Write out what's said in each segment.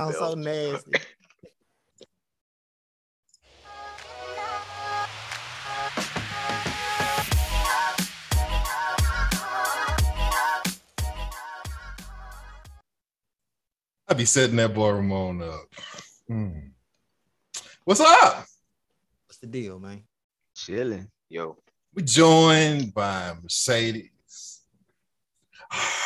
Sounds so nasty. I be setting that boy Ramon up. Hmm. What's up? What's the deal, man? Chilling. Yo. We joined by Mercedes.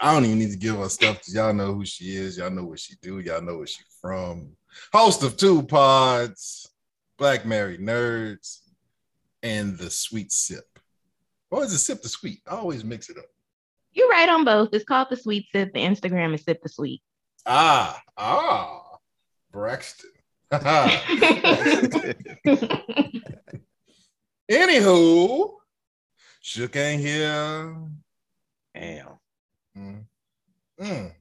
I don't even need to give her stuff. Y'all know who she is. Y'all know what she do. Y'all know where she from. Host of two pods, Black Married Nerds, and the Sweet Sip. Or is it Sip the Sweet? I always mix it up. You're right on both. It's called the Sweet Sip. The Instagram is Sip the Sweet. Ah, ah, Braxton. Anywho, Shook ain't here. Damn. Mm. Mm.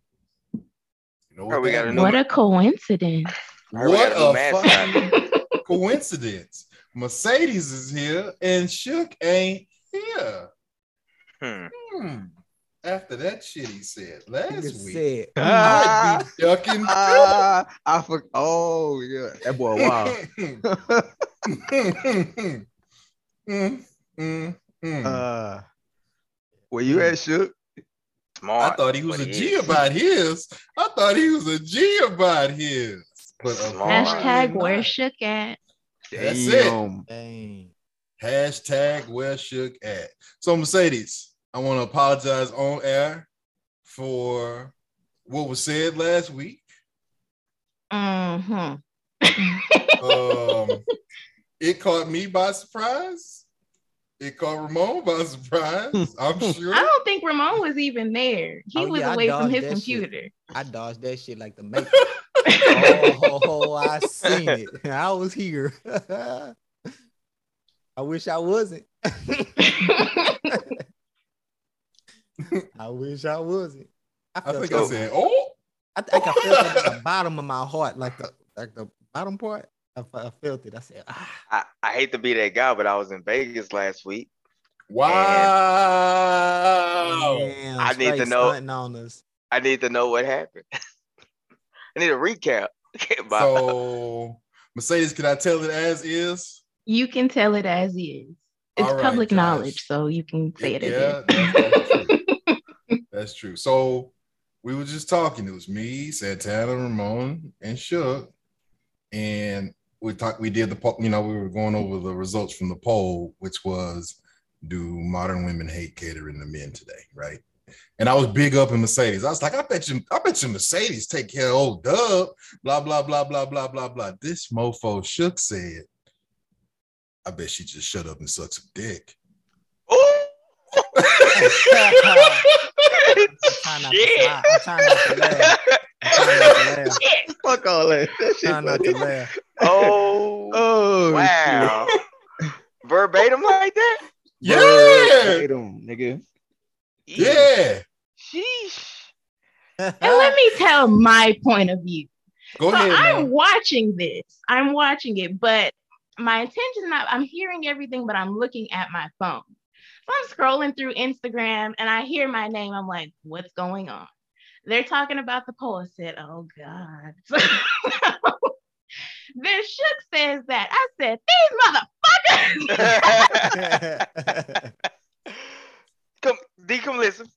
You know Bro, we got a what a coincidence. Heard we a What a fucking coincidence. Mercedes is here and Shook ain't here. Hmm. Hmm. After that shit he said last Nigga week, said, I'd be ducking. Ah, I for, oh yeah, that boy wow. Mm, mm, mm. uh, where you at, Shook? I thought he was a but G is. about his. I thought he was a G about his. But Hashtag apparently where. Shook at. That's it. Dang. Hashtag where shook at. So Mercedes, I want to apologize on air for what was said last week. hmm Um, it caught me by surprise. It caught Ramon by surprise. I'm sure. I don't think Ramon was even there. He Oh, was yeah, away from his that shit. computer. I dodged that shit like the maker. oh, oh, I seen it. I was here. I wish I wasn't. I wish I wasn't. I, I think it. I said, "Oh, I think I felt it at the bottom of my heart, like the like the bottom part. I, I felt it. I said, ah, I, I hate to be that guy, but I was in Vegas last week. wow!" damn, I need to know- on us. I need to know what happened. I need a recap. Bye. So Mercedes, can I tell it as is? You can tell it as is. It's All right, public Josh. knowledge, so you can say it as yeah, is. that's, that's true. That's true. So we were just talking. It was me, Santana, Ramon, and Shook, and we talked. We did the poll, you know we were going over the results from the poll, which was do modern women hate catering to men today, right? And I was big up in Mercedes. I was like, I bet you, I bet you Mercedes take care of old Dub. Blah blah blah blah blah blah blah. This mofo Shook said, I bet she just shut up and suck some dick. Ooh. I'm trying not to Shit. I'm trying not to laugh. I'm trying not to laugh. Fuck all that. That shit Trying not to laugh. Oh, Oh, wow. Verbatim like that? Yeah, Verbatim, nigga. yeah. Sheesh. And let me tell my point of view. Go so ahead. I'm man. watching this. I'm watching it, but my attention is not, I'm hearing everything, but I'm looking at my phone. So I'm scrolling through Instagram and I hear my name. I'm like, what's going on? They're talking about the poll. I said, oh God. then Shook says that. I said, these motherfuckers. come, D, come listen.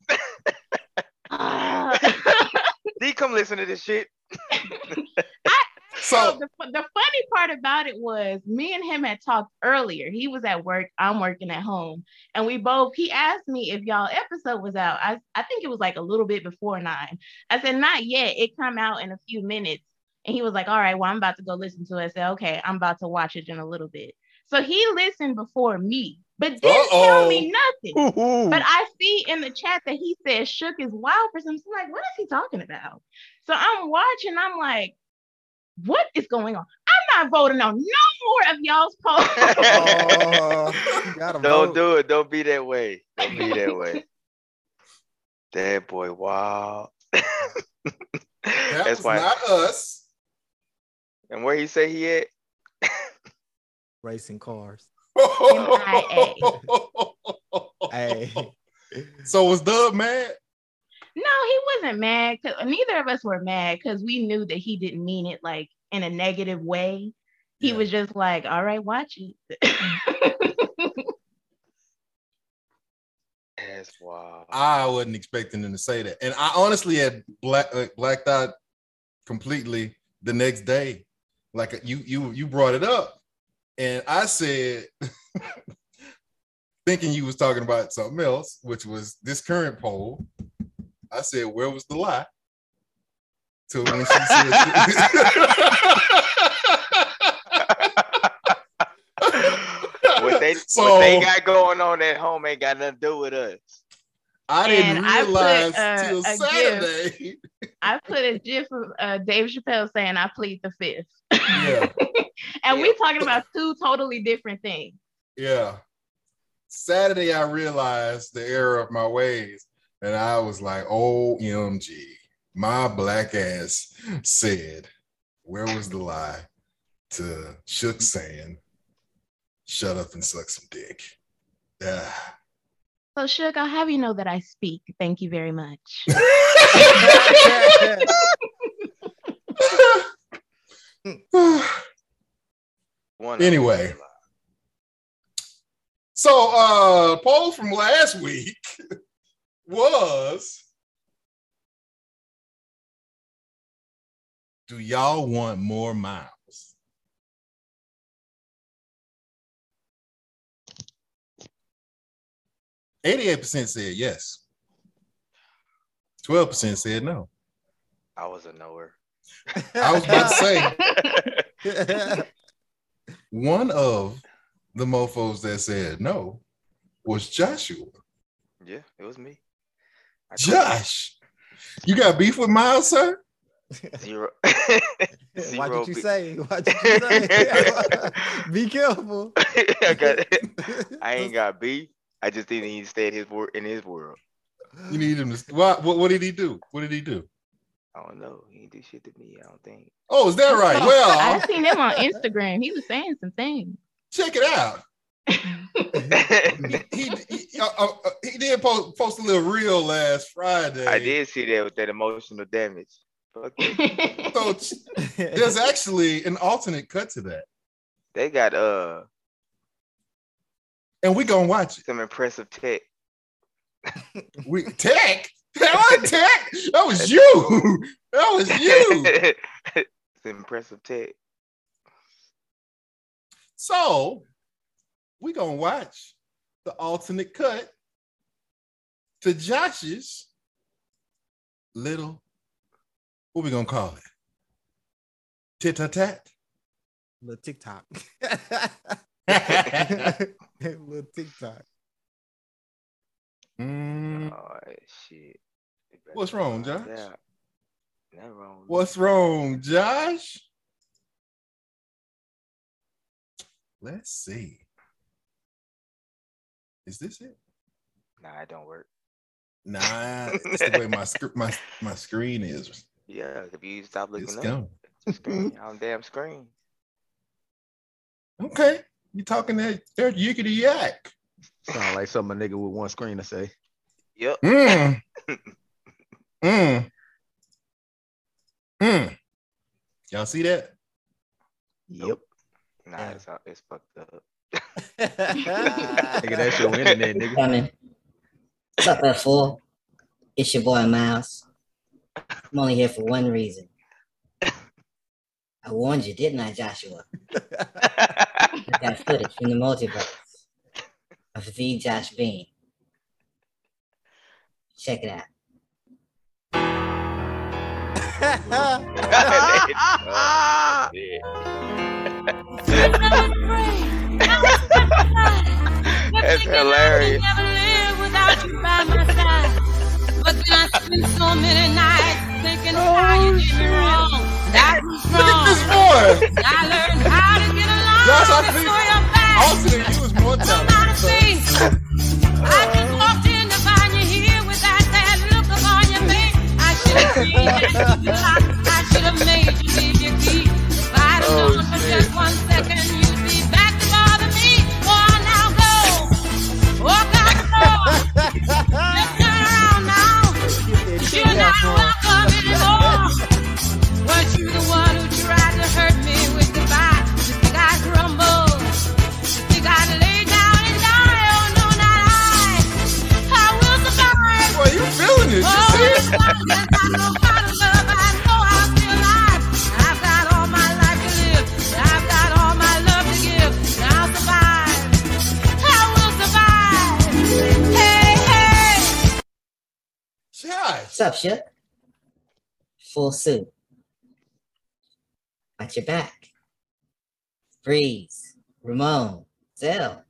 Ah. D, come listen to this shit. So So the, the funny part about it was me and him had talked earlier. He was at work, I'm working at home, and we both. He asked me if y'all episode was out. I I think it was like a little bit before nine. I said not yet. It come out in a few minutes, and he was like, "All right, well I'm about to go listen to it." I said, "Okay, I'm about to watch it in a little bit." So he listened before me, but didn't tell me nothing. But I see in the chat that he said Shook is wild for some. So I'm like, what is he talking about? So I'm watching. I'm like, what is going on? I'm not voting on no more of y'all's polls. oh, Don't vote. do it. Don't be that way. Don't be that way. That boy, wow. that That's was why. not us. and where he say he at? Racing cars. MIA. Hey, so was Dub mad? No, he wasn't mad. 'cause- neither of us were mad because we knew that he didn't mean it like in a negative way. He Yeah. was just like, "All right, watch it." That's wild. I wasn't expecting him to say that, and I honestly had black uh, blacked out completely the next day. Like you you you brought it up, and I said, thinking you was talking about something else, which was this current poll. I said, "Where was the lie?" To when she what they So- what they got going on at home ain't got nothing to do with us. I didn't And I put, realize uh, till a gift. Saturday. I put a gif of uh, Dave Chappelle saying, "I plead the fifth. Yeah. and we're talking about two totally different things. Yeah. Saturday, I realized the error of my ways, and I was like, "OMG!" My black ass said, "Where was the lie?" To Shook saying, "Shut up and suck some dick." Ah. So, Shook, I'll have you know that I speak. Thank you very much. One Anyway. so, uh, poll from last week was. Do y'all want more miles? 88% said yes. 12% said no. I was a knower. I was about to say one of the mofos that said no was Joshua. Yeah, it was me. I told you. Josh, you got beef with Miles, sir? Zero. Watch Zero what you be- say. Watch what you say. Be careful. I, got, I ain't got beef. I just didn't need to stay in his wor- in his world. You need him to. What, what, what did he do? What did he do? I don't know. He didn't do shit to me. I don't think. Oh, is that right? Well, I Well, seen him on Instagram. He was saying some things. check it out. He he, he, uh, uh, uh, he did post, post a little reel last Friday. I did see that with that emotional damage. It. So there's actually an alternate cut to that, They got uh and we gonna watch it. some impressive tech. We tech. That tech. That was you. That was you. it's impressive tech. So we gonna watch the alternate cut to Josh's little. What we gonna call it? Tit a tat. Little TikTok. Little TikTok. Mm, Oh shit. What's wrong, Josh? out. Nothing wrong. what's wrong, Josh? Let's see. Is this it? Nah, it don't work. Nah, it's the way my sc- my my screen is. Yeah, if you stop looking It's up, gone. the screen on damn screen. Okay, you talking that that yickety yak? Sound like something a nigga with one screen to say. Yep. Mm. mm. Mm. Y'all see that? Yep. Nah, Yeah. it's it's fucked up. Nigga, that's your internet, nigga. coming. What's up, F4? It's your boy Miles. I'm only here for one reason. I warned you, didn't I, Joshua? I got footage from the multiverse of the Josh Bean. Check it out. Oh, That's hilarious. But then I spent so many nights thinking how you oh, did me wrong. That was Look at this boy. I learned how to get along Josh, I before think your back. alternate you was more talented. so- I just walked in to find you here with that look upon your face. I should have seen that. I should have made you leave your key. Have Oh, for just one You're not anymore. Weren't you the one who tried to hurt me with? You think I crumble? You think I down and? Oh no, not I! I will survive. You feeling it? Shook? Full suit. Watch your back. Breeze. Ramon. Zell.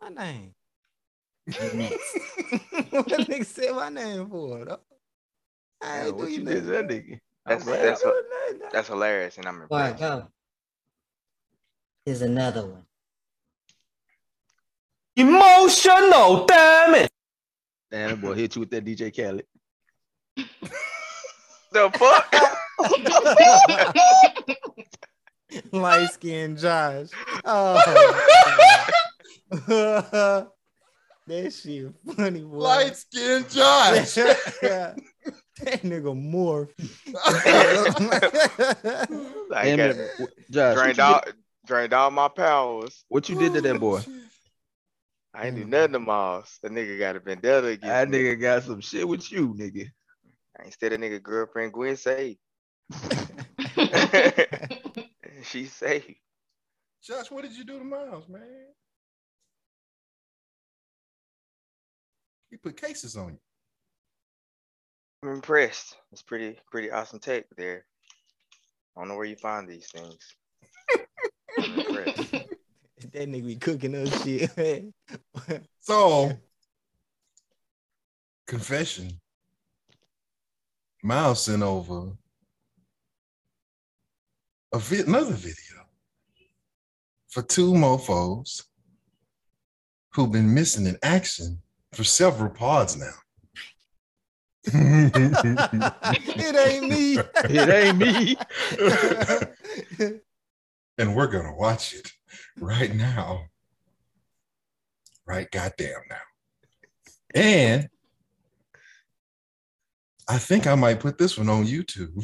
My name. You next. what the nigga said my name for? though? I Damn, ain't what you you did to that nigga? That's I'm that's do that's hilarious, and I'm Before I go, here's another one. Emotional, damn it. Damn, that boy hit you with that DJ Khaled. The fuck? Light skinned Josh. Oh, that shit funny, boy. Light skinned Josh. that nigga morph. I Damn got it, Josh, drained you, all drained all my powers. what you did to that boy? I ain't do nothing to Miles. That nigga got a vendetta against That me. nigga got some shit with you, nigga. Instead of nigga girlfriend Gwen safe. She safe. Josh, what did you do to Miles, man? He put cases on you. I'm impressed. It's pretty pretty awesome tech there. I don't know where you find these things. I'm that nigga be cooking up shit. So, confession. Miles sent over a vi- another video for two mofos who've been missing in action for several pods now. it ain't me. It ain't me. and we're gonna watch it right now. Right goddamn now. And I think I might put this one on YouTube.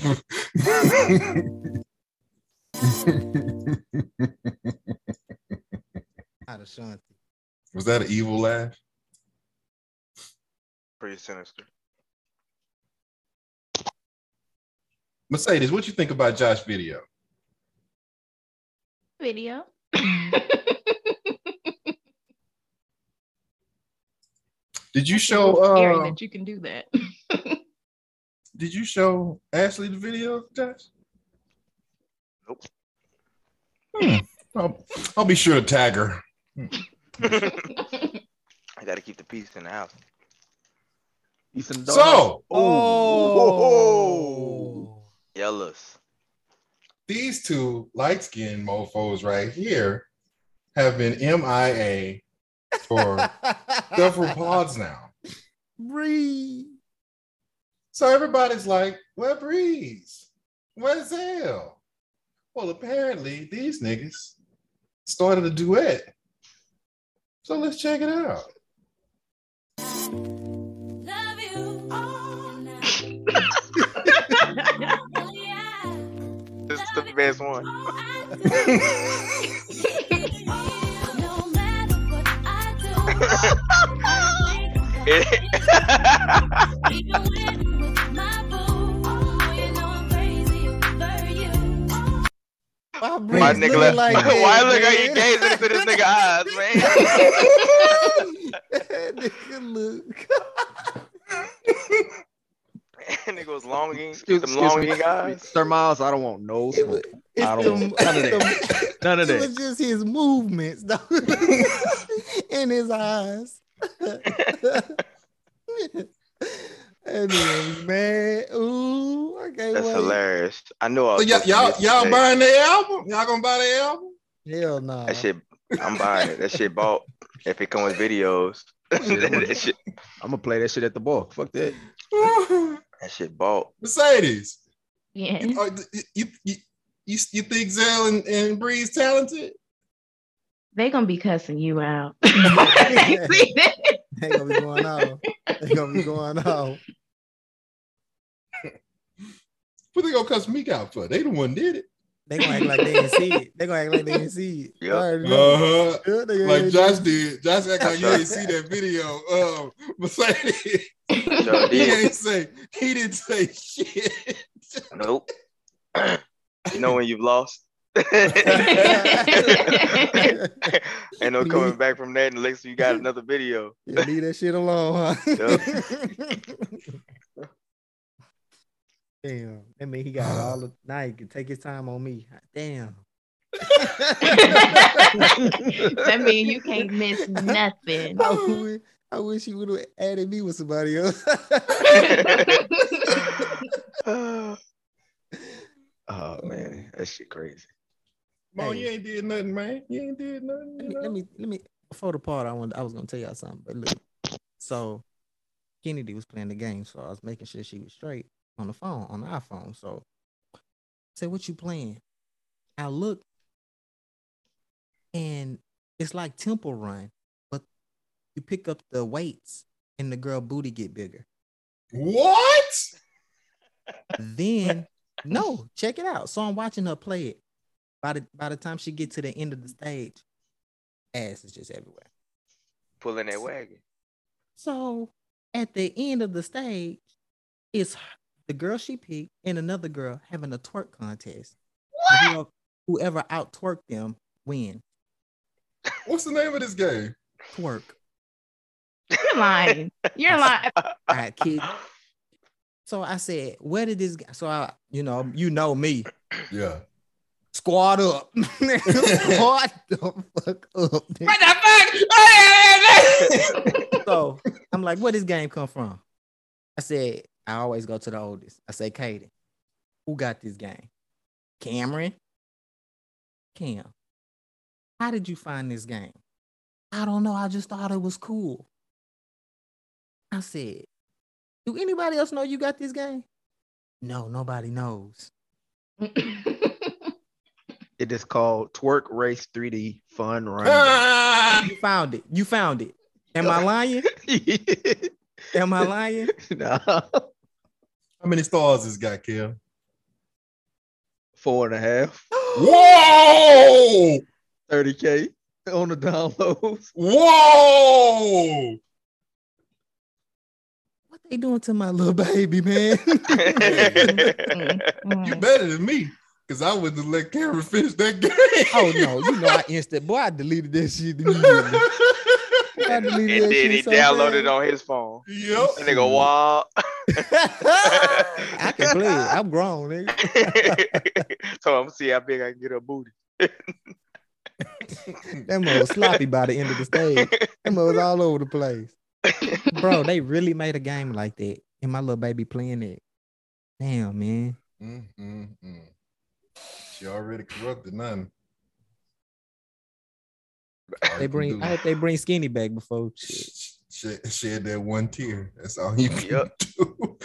Out of Shanti. Was that an evil laugh? Pretty sinister. Mercedes, what you think about Josh video? Video. Did you show little scary uh, that you can do that. did you show Ashley the video, Josh? Nope. Hmm. I'll, I'll be sure to tag her. I gotta keep the peace in the house. He's in So Oh. Yellows. these two light skinned mofos right here have been MIA for several pods now. Breathe. So everybody's like, where Breeze? Where's Zell? Well, apparently these niggas started a duet. So let's check it out. Love you all night. Yeah. This is the best one. All Why Why Breeze nigga looking left? like that, Why look how you gazing into this nigga eyes, man? nigga look. nigga was longing. Excuse, them excuse longing me, eyes. Sir Miles. I don't want no It smoke. it's I don't the, want none of that. the- None of it that. was just his movements though. in his eyes. Anyway, man. Ooh, okay. That's wait. hilarious. I knew I So was y'all, supposed y'all, y'all today. buying the album? Y'all gonna buy the album? Hell no. That shit, I'm buying it. That shit bought. If it comes with videos, that shit, I'm gonna play that shit at the ball. Fuck that. that shit bought. Mercedes, yeah. you, oh, are- you, you, you, you think Zell and, and Breeze talented? They gonna be cussing you out. See that? They gonna be going off. They gonna be going off. What they gonna cuss me out for? They the one did it. They gonna act like they didn't see it. They gonna act like they didn't see it. Yep. I. Uh-huh. Yeah, they Like Josh did. Josh act like you That's ain't see that video. Um, Mercedes, Sure he did. ain't say he didn't say shit. Nope. you know when you've lost. Ain't no coming back from that unless you got another video. Yeah, leave that shit alone, huh? Damn. That mean he got all the now he can take his time on me. Damn. that mean you can't miss nothing. I wish, I wish he would have added me with somebody else. Oh man, that shit crazy. Mo, Hey. you ain't did nothing, man. You ain't did nothing. let me, know? let me let me before the part I want I was gonna tell y'all something, but look. So Kennedy was playing the game, so I was making sure she was straight on the phone, on the iPhone. So I said, What you playing? I look and it's like temple run, but you pick up the weights and the girl booty get bigger. What? Then no, check it out. So I'm watching her play it. By the by the time she get to the end of the stage, ass is just everywhere. Pulling that wagon. So at the end of the stage, it's the girl she picked and another girl having a twerk contest. And Whoever, whoever out twerk them win. What's the name of this game? Twerk. You're lying. You're lying. All right, kid. So I said, where did this guy? So I, you know, you know me. Yeah. Squad up. Squad the fuck up. What the fuck? so I'm like, where this game come from? I said, I always go to the oldest. I say, Katie, who got this game? Cameron? Cam. How did you find this game? I don't know. I just thought it was cool. I said, Do anybody else know you got this game? No, nobody knows. It is called Twerk Race 3D Fun Run. You found it. You found it. Am I lying? Am I lying? nah, How many stars this guy, Kim? four and a half, Whoa! 30k on the downloads. Whoa! What they doing to my little baby, man? You better than me, because I wouldn't have let Cameron finish that game. oh no, you know I instant boy, I deleted that shit immediately. I and then he so downloaded fast. on his phone. Yep. And they go, wow. I can play it. I'm grown, nigga. so I'm gonna see how big I can get a booty. That mother was sloppy by the end of the stage. That mother was all over the place. Bro, they really made a game like that. And my little baby playing it. Damn, man. Mm, mm, mm. She already corrupted nothing. All They bring I hope they bring skinny back before shit. is shed that one tear. That's all you can Yep. do.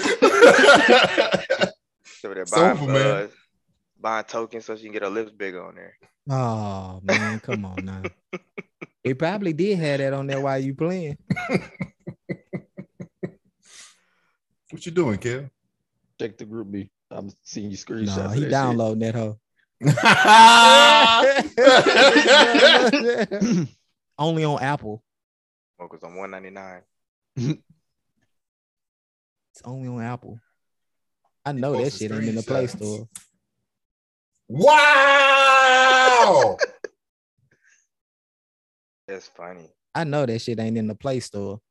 So they're Sofa, buying, man. uh, buying tokens so she can get her lips bigger on there. Oh man, come on now. They probably did have that on there while you playing. what you doing, Kev? Check the group B. I'm seeing you screenshots. No, he that downloading that hoe. That's Only on Apple. Oh, because I'm 199. It's only on Apple. I know that shit ain't in the Play. Store. wow. That's funny. I know that shit ain't in the Play Store.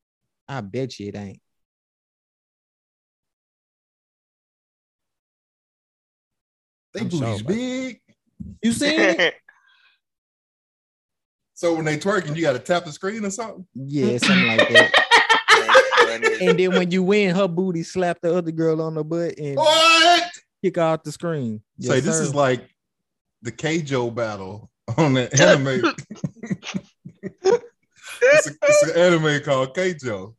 I bet you it ain't. They I'm booties sure big. You seen it? So when they twerking, you got to tap the screen or something. yeah, something like that. And then when you win, her booty slap the other girl on the butt and What? kick her out the screen. Say Yes, this sir. is like the Keijo battle on the anime. it's, a, it's an anime called Keijo.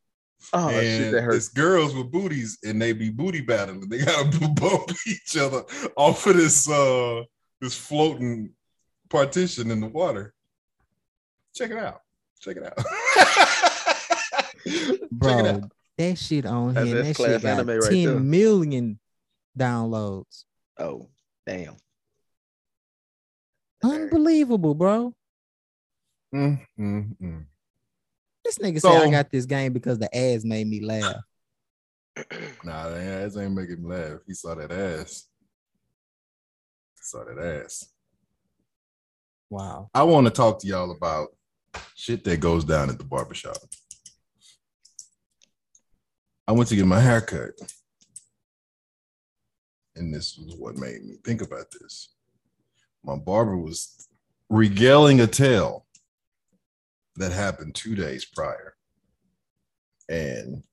Oh shit, and that hurts. it's girls with booties and they be booty battling. They gotta bump each other off of this uh this floating partition in the water. Check it out. Check it out. Check it bro. out. That shit on That's- here. That shit class got anime right 10 there. million downloads. Oh, damn. Unbelievable, bro. Mm, mm, mm. This nigga So- said I got this game because the ads made me laugh. Nah, that ass ain't making him laugh. He saw that ass. He saw that ass. Wow. I want to talk to y'all about shit that goes down at the barbershop. I went to get my hair cut. and this was what made me think about this. My barber was regaling a tale that happened two days prior. And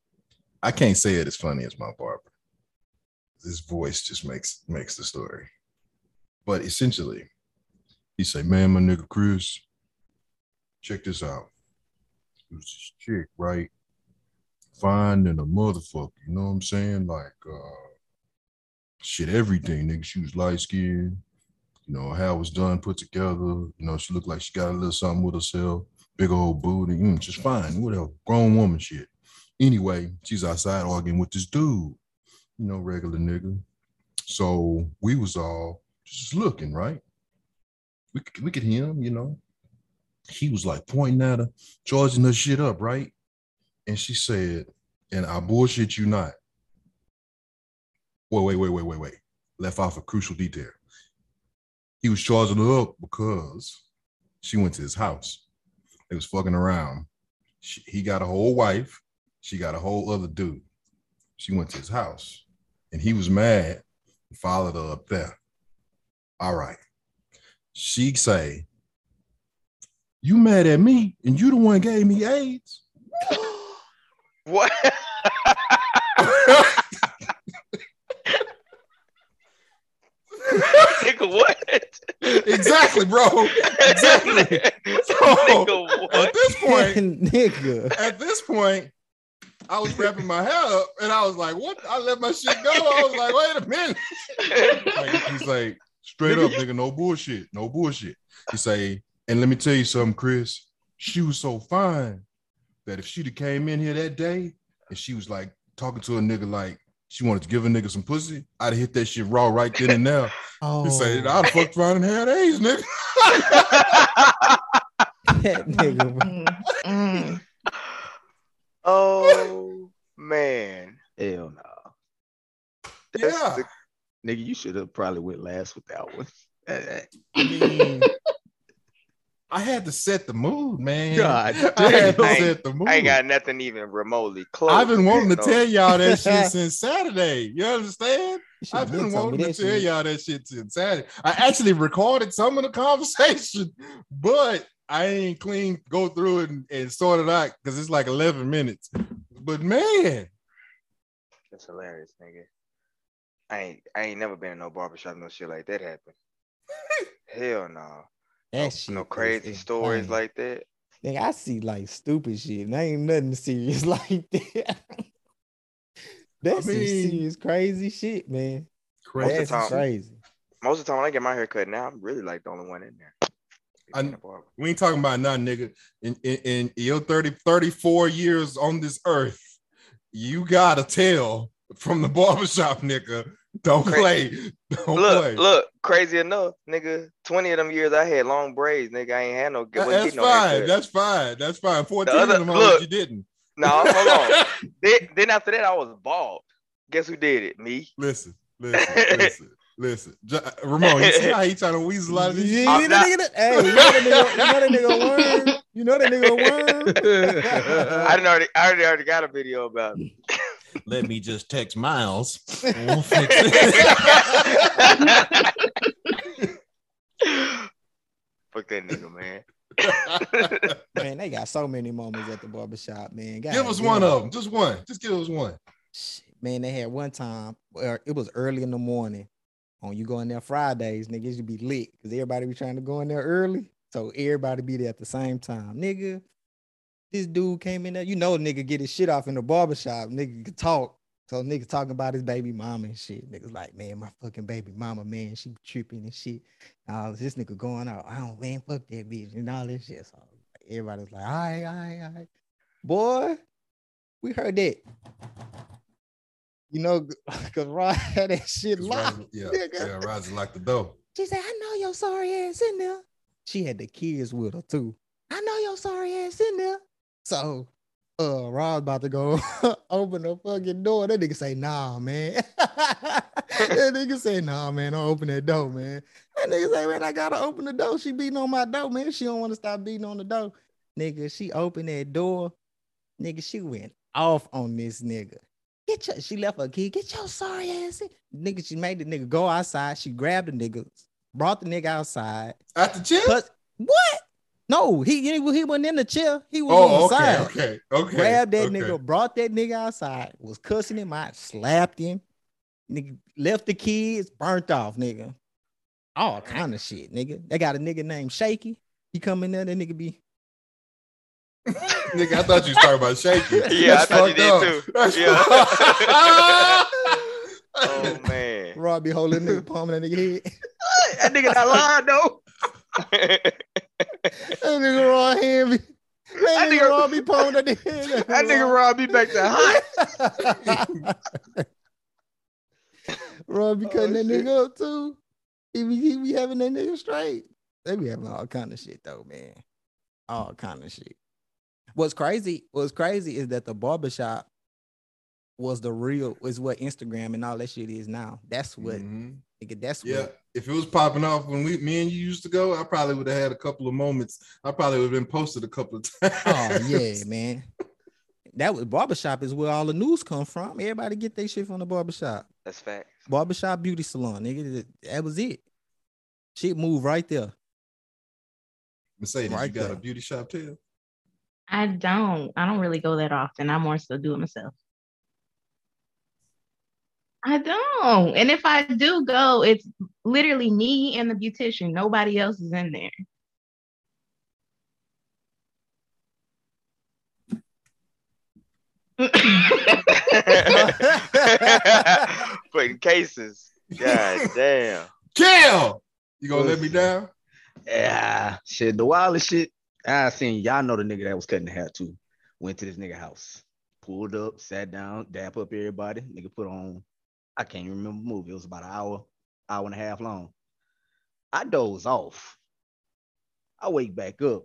I can't say it as funny as my barber. His voice just makes makes the story. But essentially, he say, Man, my nigga Chris, check this out. It was this chick, right? Fine and a motherfucker, you know what I'm saying? Like uh shit, everything, nigga. She was light skinned, you know, hair was done, put together, you know, she looked like she got a little something with herself, big old booty, mm, just fine, whatever, grown woman shit. Anyway, she's outside arguing with this dude, you know, regular nigga. So we was all just looking, right? We could, we could hear him, you know. He was like pointing at her, charging her shit up, right? And she said, and I bullshit you not. Wait, wait, wait, wait, wait, wait. Left off a crucial detail. He was charging her up because she went to his house. They was fucking around. She, he got a whole wife. She got a whole other dude. She went to his house, and he was mad. and Followed her up there. All right. She say, "You mad at me, and you the one gave me AIDS." What? Nigga, what? exactly, bro. Exactly. So Nigga, at this point, nigga. at this point, I was wrapping my hair up and I was like, what? I let my shit go. I was like, wait a minute. Like, he's like, straight up, nigga, no bullshit. No bullshit. He say, and let me tell you something, Chris. She was so fine that if she'd have came in here that day and she was like talking to a nigga like she wanted to give a nigga some pussy, I'd have hit that shit raw right then and there. Oh, He say, oh. I'd have fucked around and had AIDS, nigga. that nigga. bro. Mm, mm. oh man. Hell no. That's yeah. the- Nigga, you should have probably went last with that one. I mean, I had to set the mood, man. God I had to damn. set the mood. I ain't got nothing even remotely close. I've been wanting to No. tell y'all that shit since Saturday. You understand? I've been told wanting to tell shit. y'all that shit since Saturday. I actually recorded some of the conversation, but I ain't clean go through it and, and sort it out because it's like 11 minutes. But man, That's hilarious, nigga. I ain't I ain't never been in no barbershop, no shit like that happen. Hell no. That no, shit. no is crazy stories insane. like that. Nigga, I see like stupid shit. And ain't nothing serious like that. That's some mean- serious crazy shit, man. crazy. That's time- crazy. Most of the time when I get my hair cut now, I'm really like the only one in there. I- In the barber. We ain't talking about nothing, nigga. In, in, in your 30, 34 years on this earth, you got to tell from the barbershop, nigga. Don't Cra- play. Don't Look, play. look, crazy enough, nigga. 20 of them years I had long braids, nigga. I ain't had no wasn't that's no fine. That's fine. That's fine. 14 other- of them look. you didn't. No, hold on. then, then after that, I was bald. Guess who did it? Me. Listen, listen, listen, listen. J- Ramon, you see how he trying to weasel out of this? You, you know that nigga, that- hey, you know that nigga, you know that nigga worm? You know that nigga worm? I didn't already, I already, already got a video about it. Let me just text Miles. We'll fix it. Fuck that nigga, man. Man, they got so many moments at the barbershop, man. God give us damn. one of them. Just one. Just give us one. Man, they had one time where it was early in the morning. On you go in there Fridays, nigga, you be lit because everybody be trying to go in there early. So everybody be there at the same time. Nigga, this dude came in there. You know, nigga get his shit off in the barbershop. Nigga could talk. So nigga talking about his baby mama and shit. Niggas like, man, my fucking baby mama, man, she tripping and shit. All this nigga going out. I don't man, fuck that bitch and all this shit. So everybody's like, all right, all right, all right. Boy, we heard that. You know, because Rod had that shit locked. Yeah, nigga. yeah, Roger locked the door. She said, I know your sorry ass in there. She had the kids with her too. I know your sorry ass in there. So uh Rod's about to go open the fucking door. That nigga say, nah, man. that nigga say, nah, man, don't open that door, man. That nigga say, man, I gotta open the door. She beating on my door, man. She don't want to stop beating on the door. Nigga, she opened that door. Nigga, she went off on this nigga. Get your, she left her key. Get your sorry ass. in." Nigga, she made the nigga go outside. She grabbed the nigga, brought the nigga outside. At the? Cut- what? No, he, he he wasn't in the chair. He was on Oh, the okay, side. okay, okay. Grabbed that okay. nigga, brought that nigga outside, was cussing him out, slapped him. Nigga left the kids, burnt off, nigga. All kind of shit, nigga. They got a nigga named Shaky. He come in there, that nigga be Nigga, I thought you was talking about shaky. Yeah, I That's thought you fucked did up. too. That's Yeah. oh man. Robbie holding nigga palming that nigga head. that nigga not lying though. That nigga raw hand me. That, That nigga nigga- Robbie palming that nigga head. That nigga Rob me back to hot. Robbie oh, cutting Oh, that shit. nigga up too. He be, he be having that nigga straight. They be having all kind of shit though, man. All kind of shit. What's crazy? What's crazy is that the barbershop was the real is what Instagram and all that shit is now. That's what Mhm. nigga. That's Yeah, what. if it was popping off when we, me and you used to go, I probably would have had a couple of moments. I probably would have been posted a couple of times. Oh yeah, man. That was barbershop is where all the news come from. Everybody get their shit from the barbershop. That's fact. Barbershop beauty salon, nigga. That- That was it. Shit moved right there. Mercedes, you Right got there. a beauty shop too? I don't. I don't really go that often. I more so do it myself. I don't. And if I do go, it's literally me and the beautician. Nobody else is in there. Putting cases. God damn. Kel, you gonna let me down? Yeah, shit. The wildest shit I seen. Y'all know the nigga that was cutting the hair too. Went to this nigga house, pulled up, sat down, dap up everybody. Nigga put on. I can't even remember the movie. It was about an hour, hour and a half long. I doze off. I wake back up.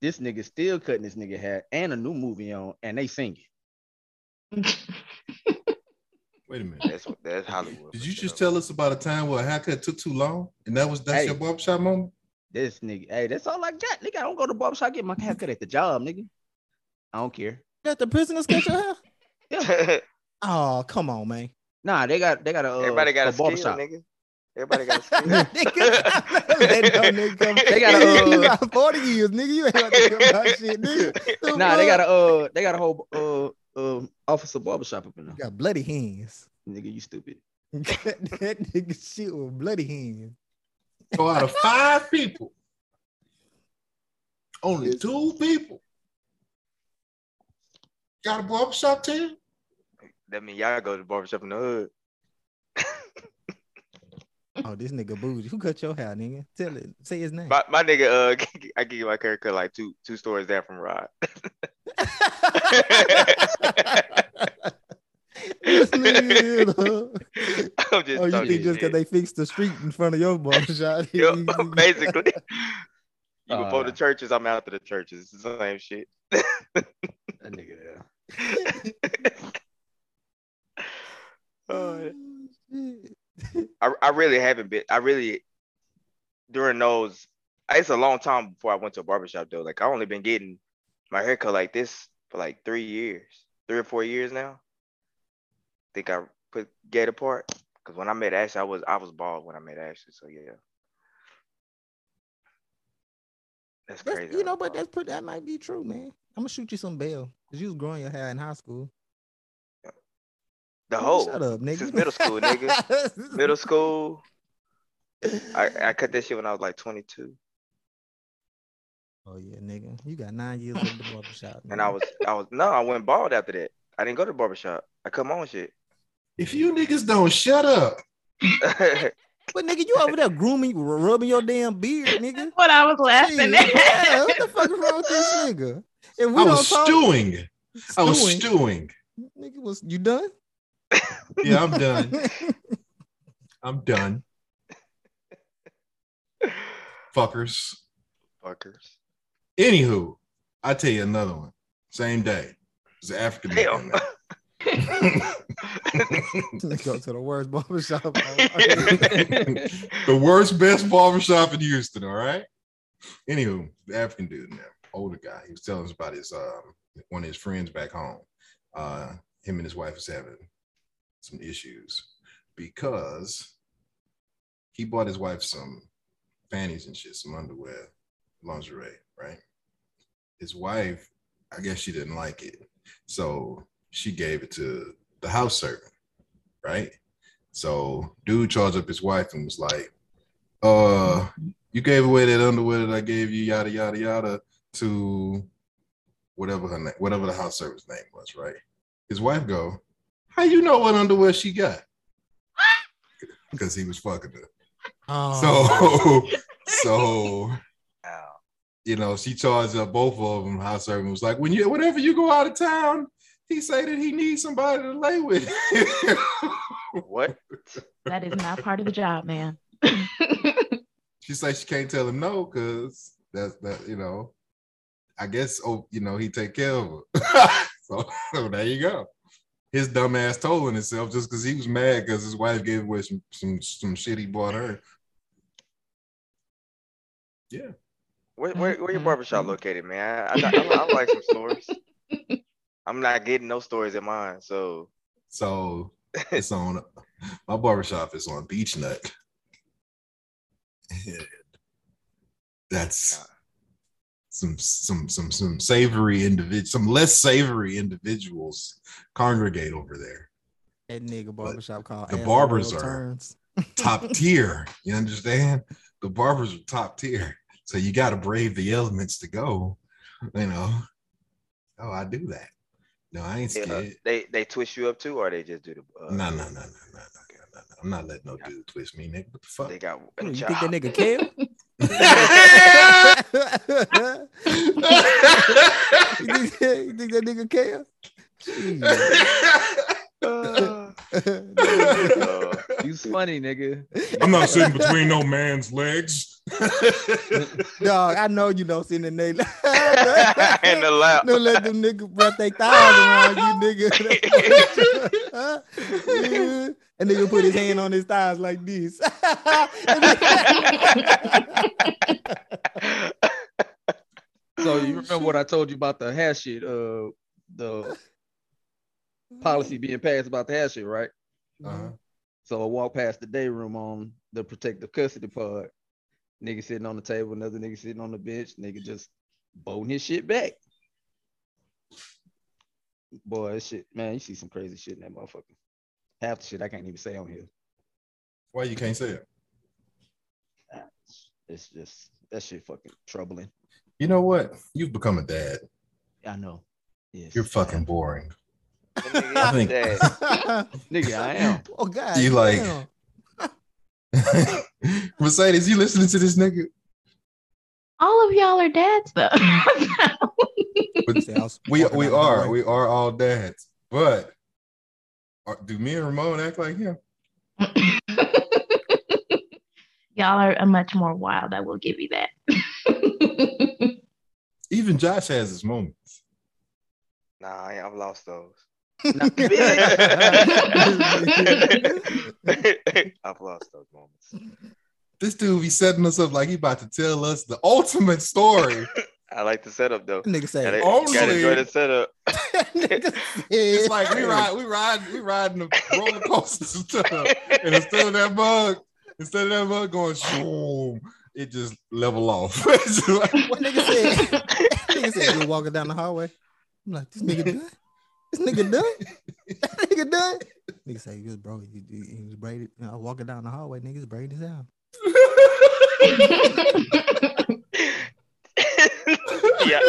This nigga still cutting this nigga hair and a new movie on, and they singing. Wait a minute. That's that's Hollywood. Did you just tell us about a time where a haircut took too long and that was that's Hey. your barbershop moment? This nigga, hey, that's all I got. Nigga, I don't go to barbershop, get my hair cut at the job, nigga. I don't care. Let the prisoners cut your hair. Yeah. Oh, come on, man. Nah, they got they got a uh, Everybody got a, skill, barbershop. nigga. Everybody got a skill. nigga, let no nigga come. They got a, Nigga, you uh, got 40 years, nigga. You ain't got to come about shit, nigga. Nah, they got a uh they got a whole uh um officer barbershop up in there. You got bloody hands. Nigga, you stupid. that nigga shit with bloody hands. So out of five people, only two people got a barbershop too? That mean y'all go to the barbershop in the hood. Oh, this nigga bougie. Who cut your hair, nigga? Tell it. Say his name. My, my nigga, uh, I give my haircut like two two stores down from Rod. This nigga, huh? I'm just oh, you think just because they fixed the street in front of your barbershop? Yup, basically. You Uh, before the churches, I'm after the churches. It's the same shit. That nigga there. Uh, I, I really haven't been. I really during those. It's a long time before I went to a barbershop though. Like I only been getting my haircut like this for like three years, three or four years now. Think I put get apart because when I met Ashley, I was I was bald when I met Ashley. So yeah, that's That's- crazy. you know, but that's pretty, that might be true, man. I'm gonna shoot you some bail because you was growing your hair in high school. the whole Shut up, nigga. Since middle school, nigga. middle school. I, I cut that shit when I was like 22, Oh yeah, nigga. You got nine years at the barbershop. and I was I was no, I went bald after that. I didn't go to the barbershop. I cut my own shit. If you niggas don't shut up, But nigga, you over there grooming, rubbing your damn beard, nigga. what I was laughing Shit, at. yeah, what the fuck is wrong with this nigga? If we I don't was talk, stewing. I was stewing, stewing. Nigga, was you done? Yeah, I'm done. I'm done. Fuckers. Fuckers. Anywho, I tell you another one. Same day. It's an African Damn. American. Nigga go to the worst barbershop. the worst, best barbershop in Houston, all right? Anywho, the African dude now, older guy, he was telling us about his um one of his friends back home. Uh him and his wife was having some issues because he bought his wife some panties and shit, some underwear, lingerie, right? His wife, I guess she didn't like it. So she gave it to the house servant, right? So dude charged up his wife and was like, uh, you gave away that underwear that I gave you, yada yada yada, to whatever her name, whatever the house servant's name was, right? His wife go, How you know what underwear she got? Because he was fucking her. Oh, So so you know, she charged up both of them. House servant was like, when you whenever you go out of town, he say that he needs somebody to lay with. What? That is not part of the job, man. she say she can't tell him no because that's that you know. I guess oh you know he take care of her. so, so there you go. His dumb ass told on himself just because he was mad because his wife gave away some some some shit he bought her. Yeah. Where, where, where your Mhm, barbershop mhm. located, man? I, I, I, I like some stories. I'm not getting no stories in mine, so So it's on my barbershop is on Beechnut. That's some some some some savory individual, some less savory individuals congregate over there. that nigga barbershop called the barbers are- Turns. Top tier, you understand? The barbers are top tier, so you got to brave the elements to go. You know, oh, I do that. No, I ain't yeah, scared. they they twist you up too, or they just do the. Uh, No, no, no, no, no, no, no, no. I'm not letting no dude twist me, nigga. What the fuck? They got. You a think that nigga care? you, think, you think that nigga care? You's funny, nigga. I'm not sitting between no man's legs. Dog, I know you don't sitting in there. in the lap. No, let them niggas wrap their thighs around you, nigga. and nigga put his hand on his thighs like this. So you remember what I told you about the hair shit? Uh, the policy being passed about the hair shit, right? Uh-huh. So I walked past the day room on the protective custody part. Nigga sitting on the table, another nigga sitting on the bench. Nigga just bolting his shit back. Boy, that shit, man, you see some crazy shit in that motherfucker. Half the shit I can't even say on here. Why you can't say it? It's just that shit fucking troubling. You know what? You've become a dad. I know. Yes. You're fucking boring. Nigga, I think- nigga. I am. oh God. You like- Mercedes, you listening to this nigga? All of y'all are dads, though. Say, I was We we are we are all dads, but are, do me and Ramon act like him? y'all are a much more wild. I will give you that. Even Josh has his moments. nah, I've lost those. I've lost those moments. This dude be setting us up like he about to tell us the ultimate story. I like the setup though. Nigga say, Gotta, Only- gotta enjoy the setup. It's like we ride, we ride, we riding the roller coaster stuff. And instead of that bug, instead of that bug going shoom, it just level off. Like, What nigga said? nigga said you walking down the hallway. I'm like, this nigga done? This nigga done? That nigga done? Nigga say, yes, bro, he, he, he was braided. I was walking down the hallway, niggas braided his out. yeah.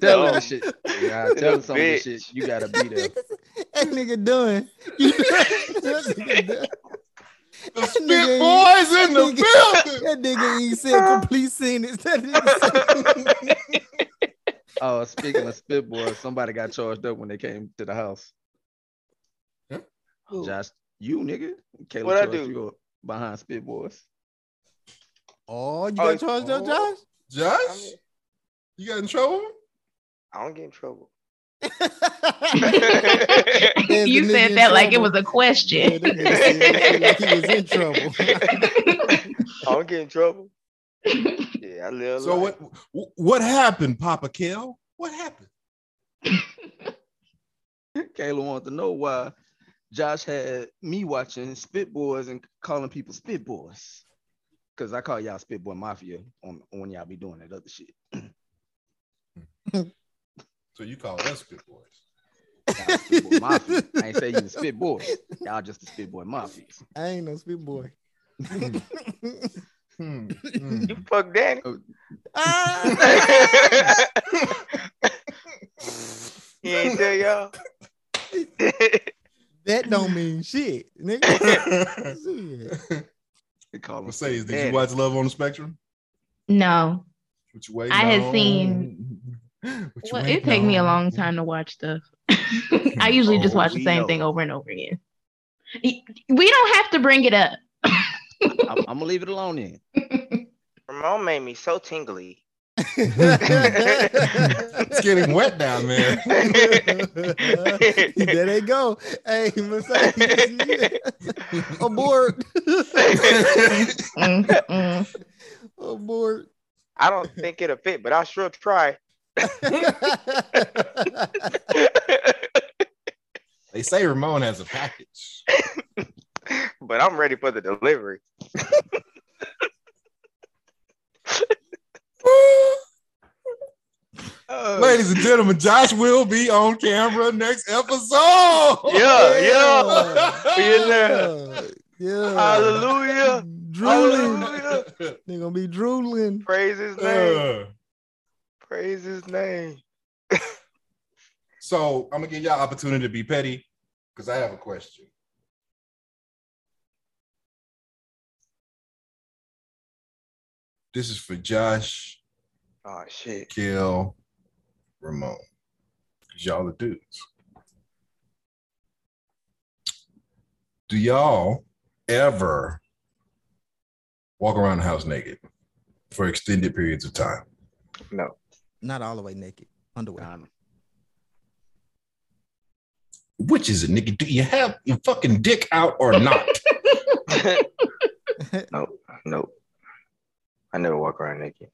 Tell him shit. Yeah, tell him some of this bitch. shit. You gotta be there. that nigga done. That nigga done. the That spit nigga- boys in the nigga- building. That nigga ain't said complete sentence. That nigga said- Oh, speaking of spitboy, somebody got charged up when they came to the house. Who? Josh, you nigga. Caleb What'd I do? you up behind spitboys. oh, you Oh, got charged up, oh. Josh? Josh, I, you got in trouble? I don't get in trouble. There's you said that like it was a question. Yeah, nigga said like he was in trouble. I don't get in trouble. Yeah, I live. So life. what what happened, Papa Kel? What happened? Kayla wanted to know why Josh had me watching Spit Boys and calling people Spit Boys. Cause I call y'all Spit Boy Mafia on, on when y'all be doing that other shit. So you call us Spit Boys. Spit Mafia. I ain't say you the Spit Boys. Y'all just the Spit Boy Mafias. I ain't no spit boy. Hmm, hmm. You fuck Danny. Ah! he ain't tell y'all. that don't mean shit, nigga. Shit. They call him Mercedes, did you watch Love on the Spectrum? No. What you waiting I had on? seen- Well, it waiting take me a long time to watch stuff. I usually just Oh, watch the same know. thing over and over again. We don't have to bring it up. I'm, I'm gonna leave it alone then. Ramon made me so tingly. It's getting wet down there. there they go. Hey, Mercedes. Abort. Mm, mm. Abort. I don't think it'll fit, but I'll sure try. They say Ramon has a package. but I'm ready for the delivery. Uh, Ladies and gentlemen, Josh will be on camera next episode. Yeah, yeah. We in there. Yeah. Yeah. Hallelujah. Drooling. Hallelujah. They're gonna be drooling. Praise his name. Uh, Praise his name. so I'm gonna give y'all opportunity to be petty because I have a question. This is for Josh, Oh shit. Kill, Ramon. Cause y'all the dudes. Do y'all ever walk around the house naked for extended periods of time? No. Not all the way naked. Underwear. um, Which is it, nigga? Do you have your fucking dick out or not? no, Nope. I never walk around naked.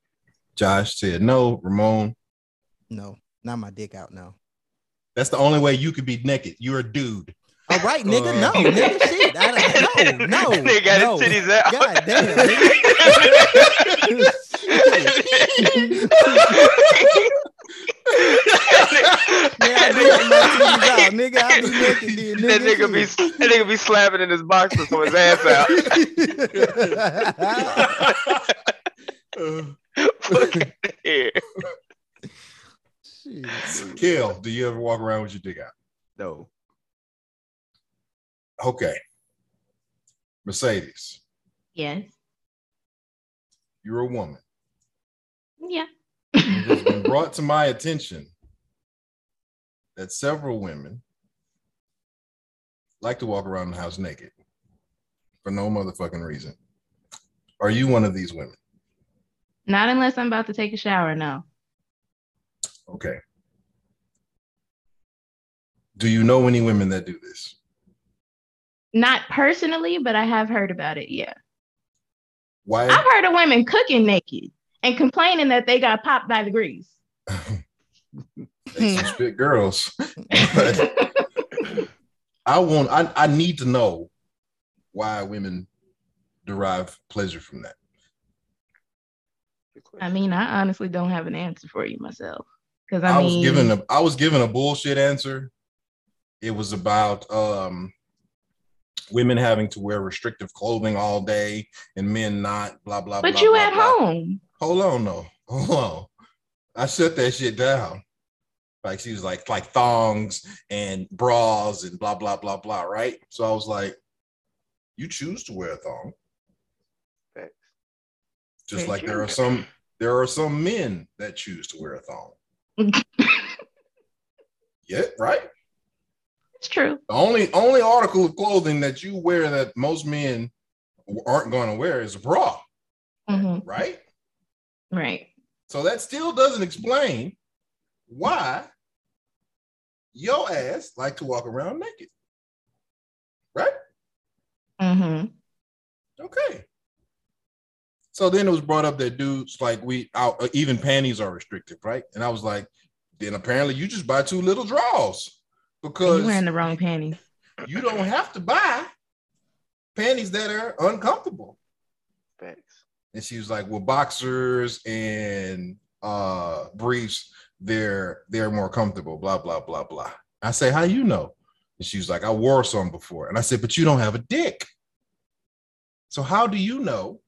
Josh said no. Ramon, No, not my dick out. No. that's the only way you could be naked. You're a dude. All right, nigga. Uh, no, nigga. Shit. I no, no. They got no. his titties out. God damn. Nigga, I do have my titties out. Nigga, I be naked then. Nigga, that nigga be that nigga be slapping in his boxers so his ass out. Fuck outta here. Shit. Kill, do you ever walk around with your dick out? no. Okay. Mercedes, Yes. you're a woman. Yeah. It has been brought to my attention that several women like to walk around the house naked for no motherfucking reason. Are you one of these women? Not unless I'm about to take a shower. No. Okay. Do you know any women that do this? Not personally, but I have heard about it. Yeah. Why? I've heard of women cooking naked and complaining that they got popped by the grease. Spit girls. I want. I, I need to know why women derive pleasure from that. I mean, I honestly don't have an answer for you myself. Because I, I, was given a I was given a bullshit answer. It was about um women having to wear restrictive clothing all day and men not blah blah blah but blah. you blah, at blah. home. Hold on, no. Hold on. I shut that shit down. Like she was like like thongs and bras and blah blah blah blah, right? So I was like, you choose to wear a thong. Just like there are some there are some men that choose to wear a thong. Yeah, right? It's true. The only only article of clothing that you wear that most men aren't going to wear is a bra, hmm right? Right. So that still doesn't explain why your ass like to walk around naked, right? Mm hmm Okay. So then it was brought up that dudes like we out even panties are restricted, right? And I was like, then apparently you just buy two little draws. because You wearing the wrong panties. you don't have to buy panties that are uncomfortable. Facts. And she was like, Well, boxers and uh briefs, they're they're more comfortable, blah, blah, blah, blah. I say, How you know? And she was like, I wore some before. And I said, But you don't have a dick. So how do you know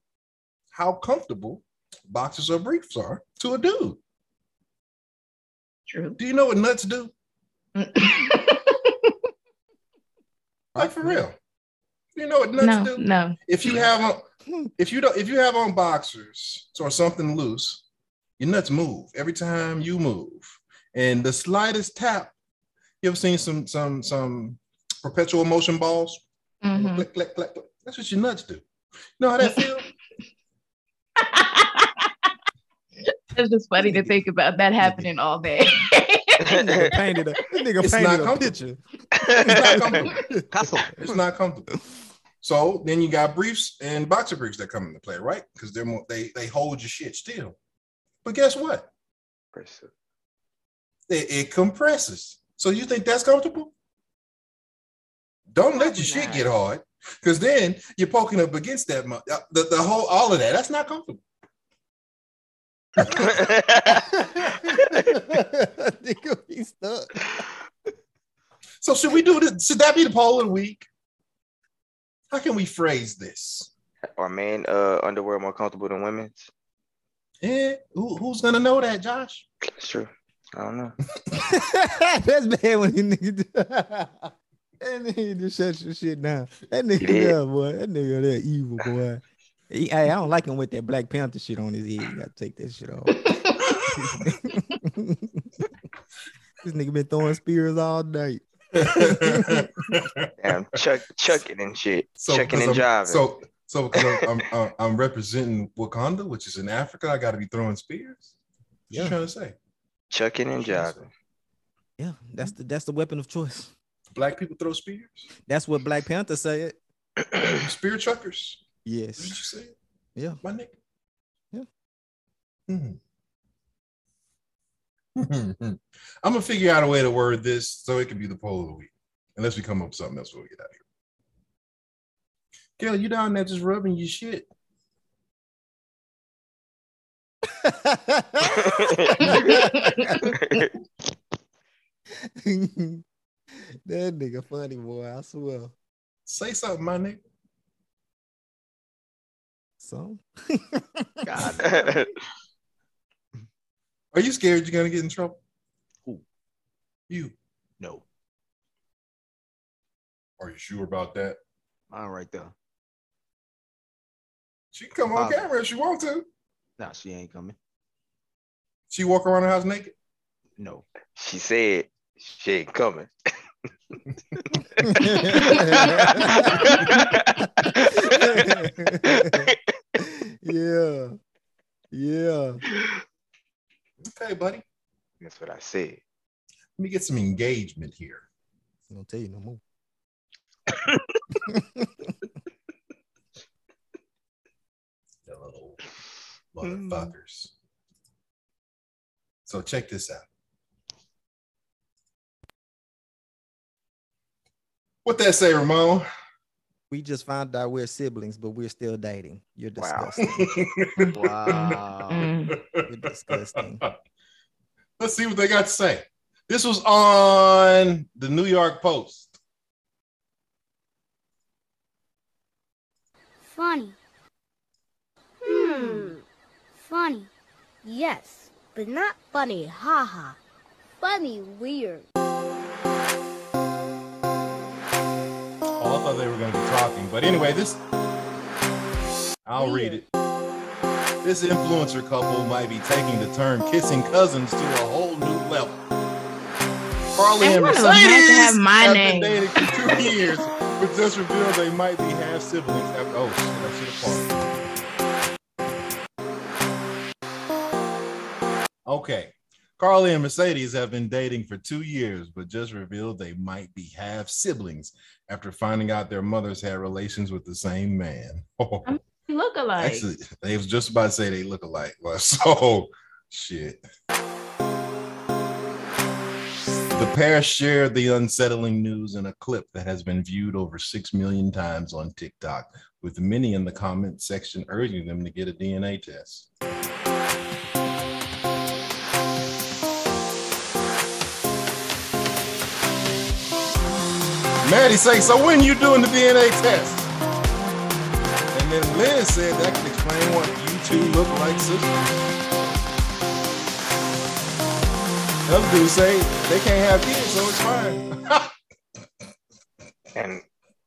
how comfortable boxers or briefs are to a dude? True. Do you know what nuts do? Like for real. You know what nuts no, do? no. If you have on if you don't if you have on boxers or something loose, your nuts move every time you move. And the slightest tap, you ever seen some some some perpetual motion balls? Mhm. Click, click, click, click. That's what your nuts do. You know how that feel? It's just funny to think about that happening all day. Nigga painted a, that nigga It's painted not a comfortable. picture. It's not comfortable. It's not comfortable. So then you got briefs and boxer briefs that come into play, right? Because they're more they they hold your shit still. But guess what? It, it compresses. So you think that's comfortable? Don't let your shit get hard, because then you're poking up against that. mu- uh, The, the whole all of that. That's not comfortable. Nigga be stuck. So should we do this? Should that be the poll of the week? How can we phrase this? Are men uh underwear more comfortable than women's? Eh, who, who's gonna know that, Josh? It's true. I don't know. That's bad when you nigga. do- that nigga just shut your shit down. That nigga did. there, boy. That nigga that evil, boy. He, hey, I don't like him with that Black Panther shit on his head. You gotta take that shit off. this nigga been throwing spears all night. Damn, chuck chucking and shit. So, chucking because and I'm- jiving. So, so because I'm, I'm, I'm representing Wakanda, which is in Africa, I got to be throwing spears. What you Yeah. trying to say? chucking and jiving. Yeah, that's the that's the weapon of choice. Black people throw spears? That's what Black Panther said. Spear chuckers? What did Yes. you say? Yeah. My nigga? Yeah. Mhm. I'm gonna figure out a way to word this so it can be the poll of the week. Unless we come up with something else when we get out of here. Gail, you down there just rubbing your shit. that nigga funny boy, I swear. Say something, my nigga. So God. Are you scared you're gonna get in trouble? Who? You. No. Are you sure about that? Mine right there. She can come on camera if she want to. Nah, she ain't coming. She walk around the house naked. No. she said she ain't coming. yeah. Yeah. Okay, buddy. That's what I said. Let me get some engagement here. I'm gonna tell you no more. You little motherfuckers. So check this out. What that say, Ramon? We just found out we're siblings, but we're still dating. You're disgusting. Wow. Mm. You're disgusting. Let's see what they got to say. This was on the New York Post. Funny. Hmm. Funny. Yes, but not funny, haha. Ha. Funny, weird. Thought they were going to be talking. But anyway, this, I'll read it. This influencer couple might be taking the term kissing cousins to a whole new level. Carly And and one of them had to Mercedes have my have name. been dating for two years, but just revealed they might be half siblings. After, oh shit, I should have. Okay. Carly and Mercedes have been dating for two years, but just revealed they might be half siblings after finding out their mothers had relations with the same man. They look alike. Actually, they was just about to say they look alike. Well, so shit. The The pair shared the unsettling news in a clip that has been viewed over 6 million times on TikTok, with many in the comment section urging them to get a DNA test. Maddie say, so when you doing the DNA test? And then Lynn said that could explain what you two look like sisters. Other dudes say they can't have kids, so it's fine. And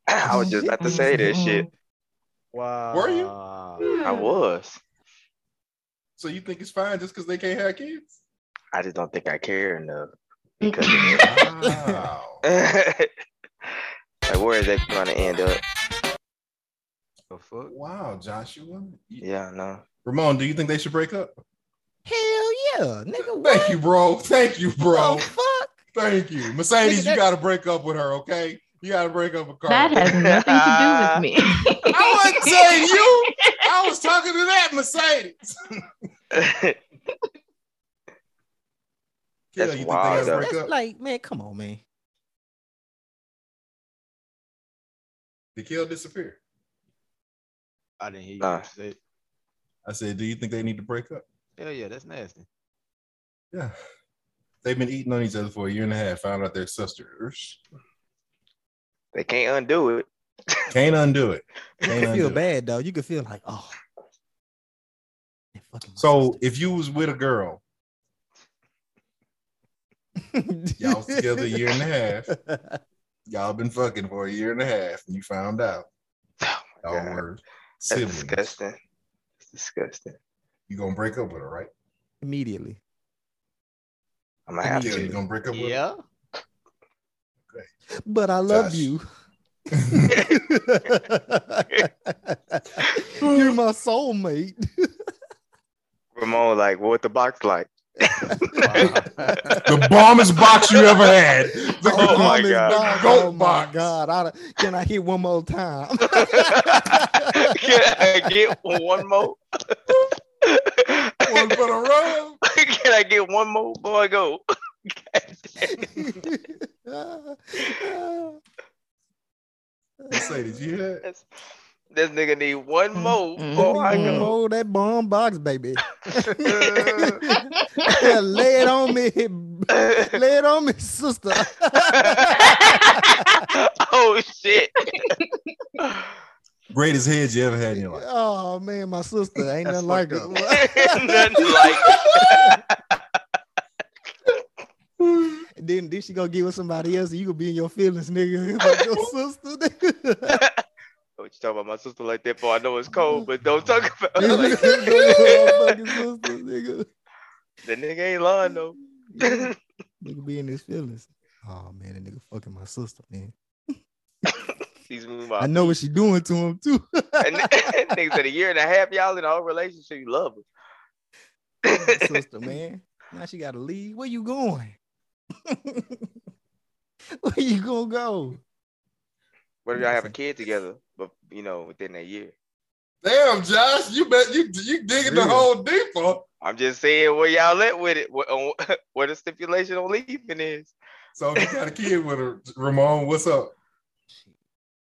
I was just about to say this shit. Wow. Were you? I was. So you think it's fine just because they can't have kids? I just don't think I care enough. Because. Wow. like, where is that going to end up? The fuck? wow, Joshua. Yeah, no. Ramon, do you think they should break up? Hell yeah, nigga. What Thank you, bro. Thank you, bro. the fuck? Thank you. Mercedes, Nigga, you got to break up with her, okay? You got to break up with Carl. That has nothing to do with me. I wasn't saying you. I was talking to that Mercedes. That's you think wild, they though. got to break That's up? like, man, come on, man. Did Kill disappear? I didn't hear you Nah. say. it. I said, do you think they need to break up? Hell yeah, that's nasty. Yeah. They've been eating on each other for a year and a half, found out they're sisters. they can't undo it. Can't undo it. You Can't can feel undo it. bad though. You can feel like, oh. they fucking my So sister. if you was with a girl, y'all was together a year and a half, y'all been fucking for a year and a half, and you found out Oh y'all God. were That's siblings. disgusting. It's disgusting. You gonna break up with her, right? immediately. I'm gonna have Yeah, you to. gonna break up with her? Yeah. But I love Josh. you. You're my soulmate. Ramon, like, what the box like? The bombest box you ever had. The Oh my Mama's God. box. Goat oh my. God. I, can I hit one more time? Can I get one more? one for the road. Can I get one more before I go? Mercedes, you hear that? This, this nigga need one mm-hmm. more mm-hmm. before I go. Oh, that bomb box, baby. Lay it on me. Lay it on me, sister. oh shit. Greatest head you ever had in your life. Oh man, my sister ain't nothing like fucked her. Nothing like And then, then she gonna get with somebody else, and you gonna be in your feelings, nigga. About your sister, nigga. What you talking about my sister like that for? I know it's cold, but don't talk about it Nigga, like that. fucking nigga. ain't lying though. Nigga be in his feelings. Oh man, that nigga fucking my sister, man. I know what she doing to him too. and nigga said a year and a half, y'all in a whole relationship, you love her. sister, man. Now she gotta leave. Where you going? Where you gonna go? what if y'all have a kid together, you know, within a year? Damn, Josh, you bet you you digging the Real. hole deeper. I'm just saying where y'all at with it, what, what the stipulation on leaving is. So if you got a kid with her, Ramon, what's up?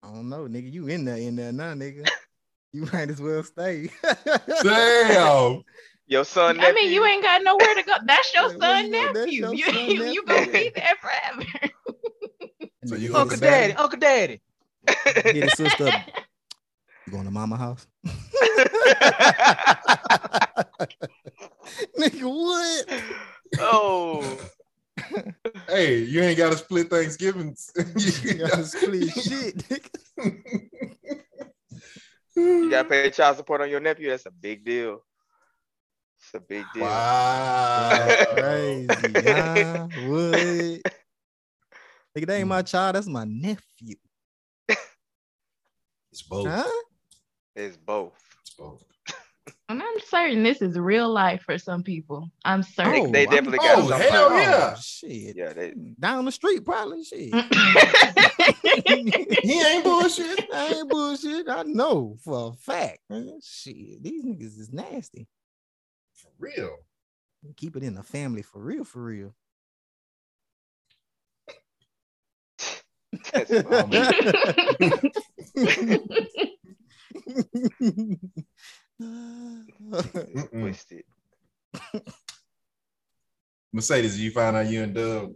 I don't know, nigga. You in there, in there now, nigga. You might as well stay. Damn. Your son, I mean, you ain't got nowhere to go. That's your Like, where son you go? That's nephew. your You, son, you, you gonna be there forever. So you Uncle Daddy, Uncle Daddy. hit his sister. Up. You going to mama house? nigga, what? oh, Hey, you ain't got to split Thanksgiving. You gotta split shit, you gotta pay child support on your nephew. That's a big deal. It's a big deal. Wow. Crazy, huh? What? Nigga, that ain't my hmm. child. That's my nephew. It's both. Huh? It's both. It's both. And I'm certain this is real life for some people. I'm They, certain. they oh, I'm- definitely got Oh, some. hell yeah. Oh, shit. Yeah, they, Down the street, probably. Shit. He ain't bullshit. I ain't bullshit. I know for a fact. Shit, these niggas is nasty. For real. Keep it in the family for real, for real. Twisted. Mercedes, you find out you and Dub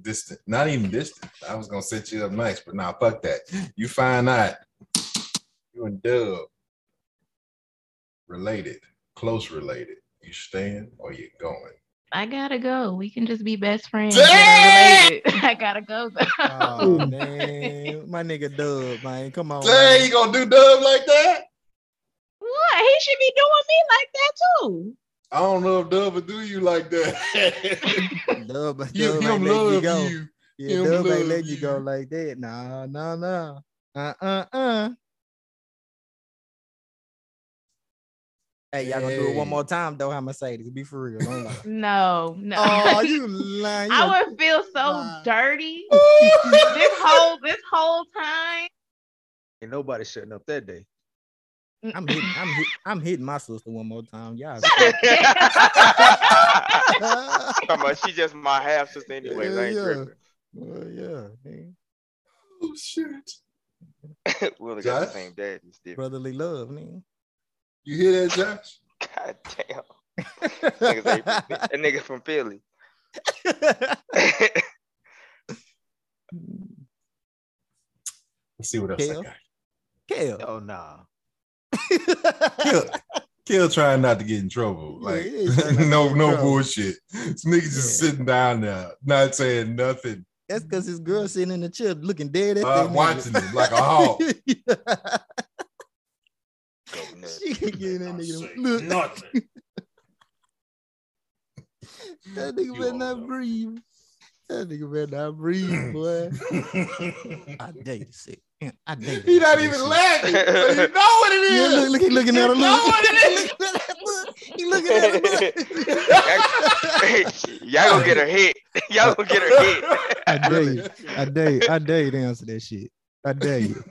distant, not even distant. I was gonna set you up nice, but nah, fuck that. You find out you and Dub related, close related. You staying or you going? I gotta go. We can just be best friends. Damn! that are related. I gotta go. though. oh man, my nigga Dub, man, come on. Dang, you gonna do Dub like that? What? He should be doing me like that too. I don't know if Dub would do you like that. Dub, Dub you, ain't him letting you go. you. Yeah, Him Dub ain't let letting you go like that. Nah, nah, nah. Uh, uh, uh. Hey, y'all gonna do it one more time though? How Mercedes? Be for real. Don't lie. No, no. oh, you lying. You I a- would feel so Nah. dirty this whole this whole time. Ain't nobody shutting up that day. I'm hitting, I'm hit, I'm hitting my sister one more time. Y'all. Talking about she just my half sister anyways. I ain't Yeah, tripping. Well, yeah, man. Oh shit. we only got the same dad. It's different. Brotherly love, man. You hear that, Josh? God damn. Niggas that nigga from Philly. Let's see what else Kale? I got. Kale. Oh nah. Kill, Kill trying not to get in trouble. Like he ain't trying not to no, no trouble. bullshit. This nigga just Yeah. sitting down there, not saying nothing, That's because his girl sitting in the chair looking dead at uh, that watching him like a hawk. Go she can get that nigga. Look, nothing. that nigga You better not know. breathe. That nigga better not breathe, boy. I dare you to say. yeah, I dare you. he not say even that laughing. but you know what it is. shit. Yeah, look, look, he looking at her. You know Look, what it Look, he looking at her. Look. Y'all gonna get her hit. Y'all gonna get her hit. I dare you. I dare you. I dare you to answer that shit. I dare you.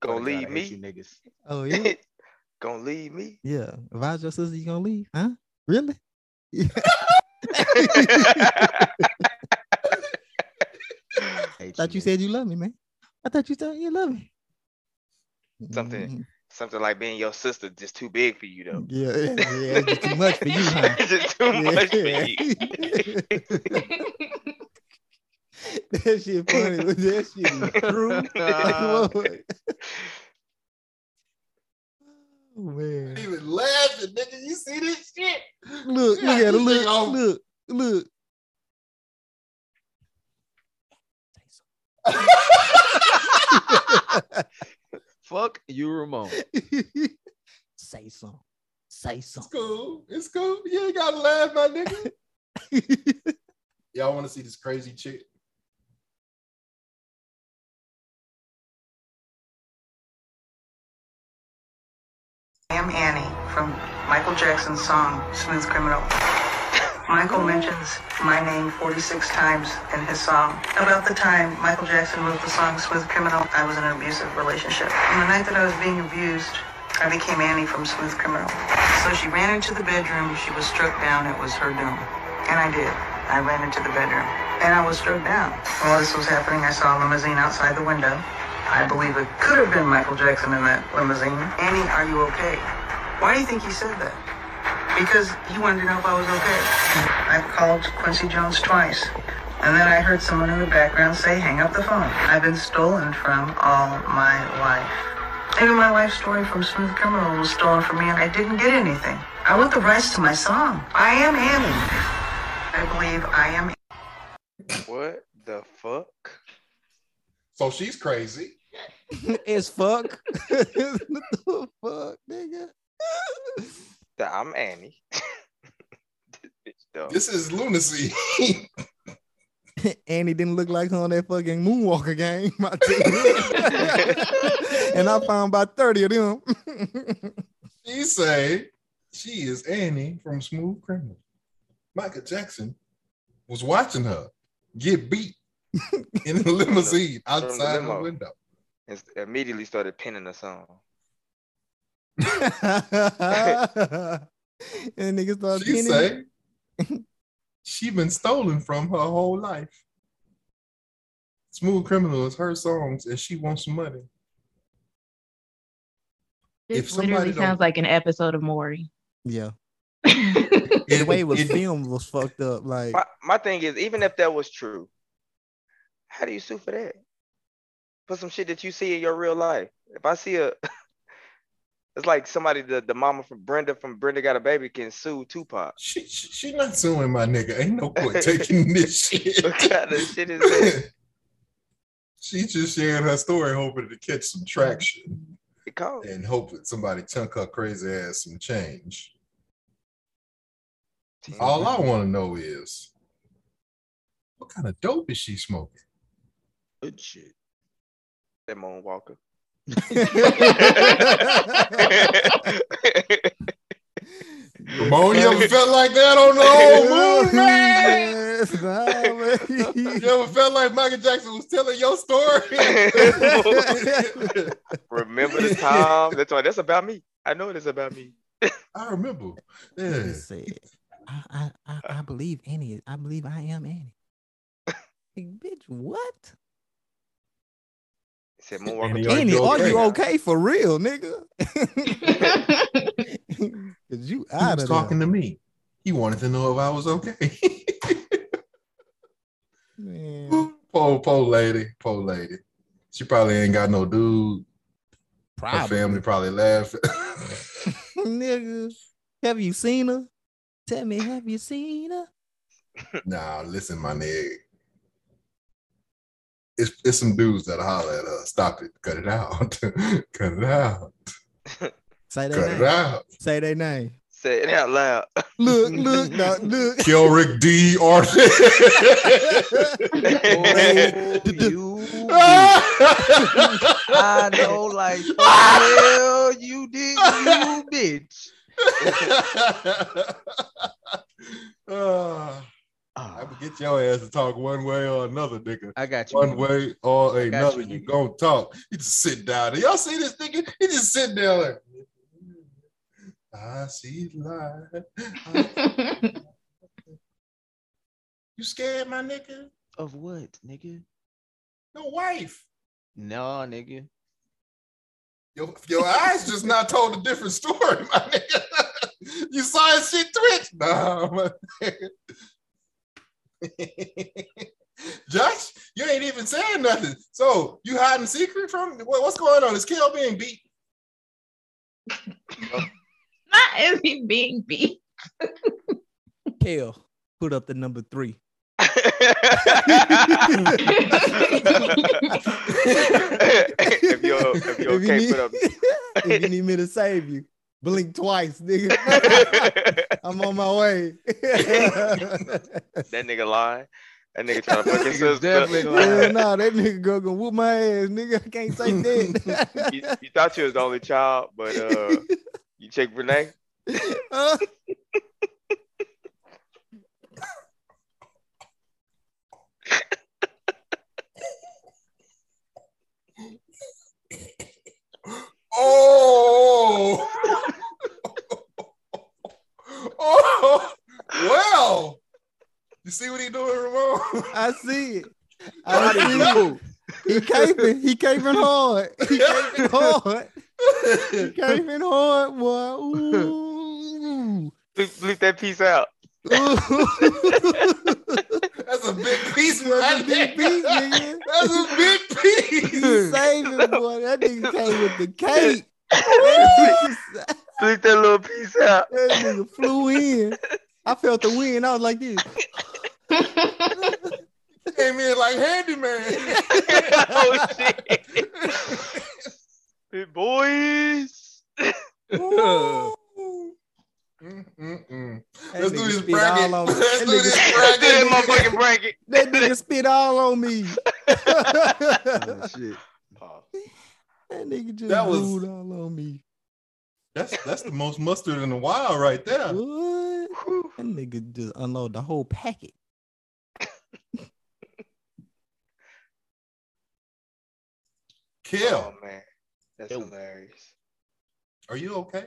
Go- Gonna Gotta leave me. You niggas. Oh yeah, Gonna leave me. yeah. If I was your sister, you gonna leave? Huh? Really? Hate thought you said you love me, man. I thought you said you love me. Something- Mhm. Something like being your sister just too big for you though. Yeah, yeah, yeah. It's just too much for you, huh? It's just too much for you. that shit funny. but That shit is true. Like, what? Oh man. even laughing, nigga. You see this shit? Look, Yeah, look at her. Look, nigga on- look, look. Fuck you, Ramon. Say something. Say It's cool. It's cool. You ain't gotta laugh, my nigga. Y'all want to see this crazy chick? I am Annie from Michael Jackson's song Smooth Criminal. Michael mentions my name 46 times in his song. About the time Michael Jackson wrote the song Smooth Criminal, I was in an abusive relationship. On the night that I was being abused, I became Annie from Smooth Criminal. So she ran into the bedroom, she was struck down, it was her doom. And I did. I ran into the bedroom. And I was struck down. While this was happening, I saw a limousine outside the window. I believe it could have been Michael Jackson in that limousine. Annie, are you okay? Why do you think he said that? Because he wanted to know if I was okay. I've called Quincy Jones twice. And then I heard someone in the background say, hang up the phone. I've been stolen from all my life. Even my life story from Smooth Criminal was stolen from me and I didn't get anything. I want the rights to my song. I am Annie. I believe I am What the fuck? So she's crazy. As fuck. what the fuck, nigga? That I'm Annie. this bitch dumb. This is lunacy. Annie didn't look like her on that fucking Moonwalker game. I tell and I found about 30 of them. she say she is Annie from Smooth Criminal. Michael Jackson was watching her get beat in the limousine outside the limo. window. And immediately started pinning the song. and niggas started She pinning say she been stolen from her whole life. Smooth Criminal is her songs, and she wants some money. This If somebody literally sounds like an episode of Maury. Yeah. The way it was filmed was fucked up. Like My, my thing is, even if that was true, how do you sue for that? For some shit that you see in your real life. If I see a, it's like somebody, the, the mama from Brenda from Brenda Got a Baby can sue Tupac. She, she, she not suing my nigga. Ain't no point taking this shit. What kind of shit is that? She's just sharing her story, hoping to catch some traction and hope that somebody chunk her crazy ass some change. All I want to know is what kind of dope is she smoking? Good shit. That Moonwalker. Ramon, you ever felt like that on the old moon, man? Yes, nah, man. You ever felt like Michael Jackson was telling your story? Remember the time? That's why that's about me. I know it is about me. I remember. Yeah. I, I, I, I believe Annie. I believe I am Annie. Like, bitch, what? He said And Moonwalker. he told are you okay? okay for real, nigga? Cause you He was of talking to me. He wanted to know if I was okay. there. Man, poor, poor lady, poor lady. She probably ain't got no dude. Her probably. family probably laughing. nigga, have you seen her? Tell me, have you seen her? nah, listen, my nigga. It's, it's some dudes that holler at her. Stop it. Cut it out. Cut it out. Say Cut their it name. out. Say their name. Say it out loud. Look, look, no, look. Kelrick D. Arthur. Oh, you I know, like, oh, hell, you did, you bitch. Get your ass to talk one way or another, nigga. I got you. One way or another, you, you, gonna talk. You just sit down there. Y'all see this nigga? He just sitting there like, I see light. You scared, my nigga? Of what, nigga? No wife. No, nigga. Your, your eyes just not told a different story, my nigga. You saw his shit twitch. Nah, my nigga. Josh, you ain't even saying nothing. So you hiding secret from what, what's going on? Is Kel being beat? Not is he being beat. Kel, put up the number three. if you're if you're If you okay, need- put up. if you need me to save you, blink twice, nigga. I'm on my way. that nigga lying. That nigga trying to fuck his Nigga's sister. definitely lying. Hell nah, that nigga girl gonna whoop my ass, nigga. I can't say that. you, you thought you was the only child, but uh, you check Renee. Huh? Oh, oh, well. You see what he doing, Ramon? I see it. I see it. He caping. He caping hard. He caping hard. He caping hard, boy. Ooh. Bleep, bleep that piece out. Ooh. That's a big piece, That's man. a big piece, nigga. That's a big He piece. saving, boy. That nigga came with the cake. That nigga, Bleep that little piece out. that nigga flew in. I felt the wind. I was like this. Came in like handyman. oh shit. Big boys. Ooh. Mm-mm-mm. That Let's do nigga this spit bracket. all on me. Let's That do nigga- this That bracket. motherfucking bracket. That nigga spit all on me. Oh, shit. That nigga just That was- all on me. That's that's the most mustard in the wild right there. What? That nigga just unload the whole packet. Kill. Oh man, that's Yo. hilarious. Are you okay?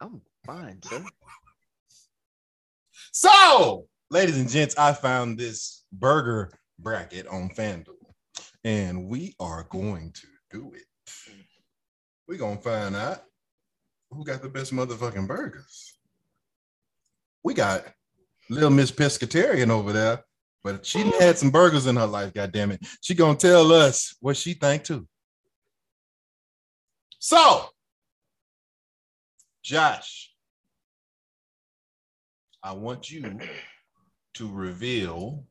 I'm fine, sir. So ladies and gents, I found this burger bracket on FanDuel, and we are going to do it. We're gonna find out who got the best motherfucking burgers. We got little Miss Pescatarian over there, but she had some burgers in her life, God damn it. She gonna tell us what she think too. So, Josh, I want you to reveal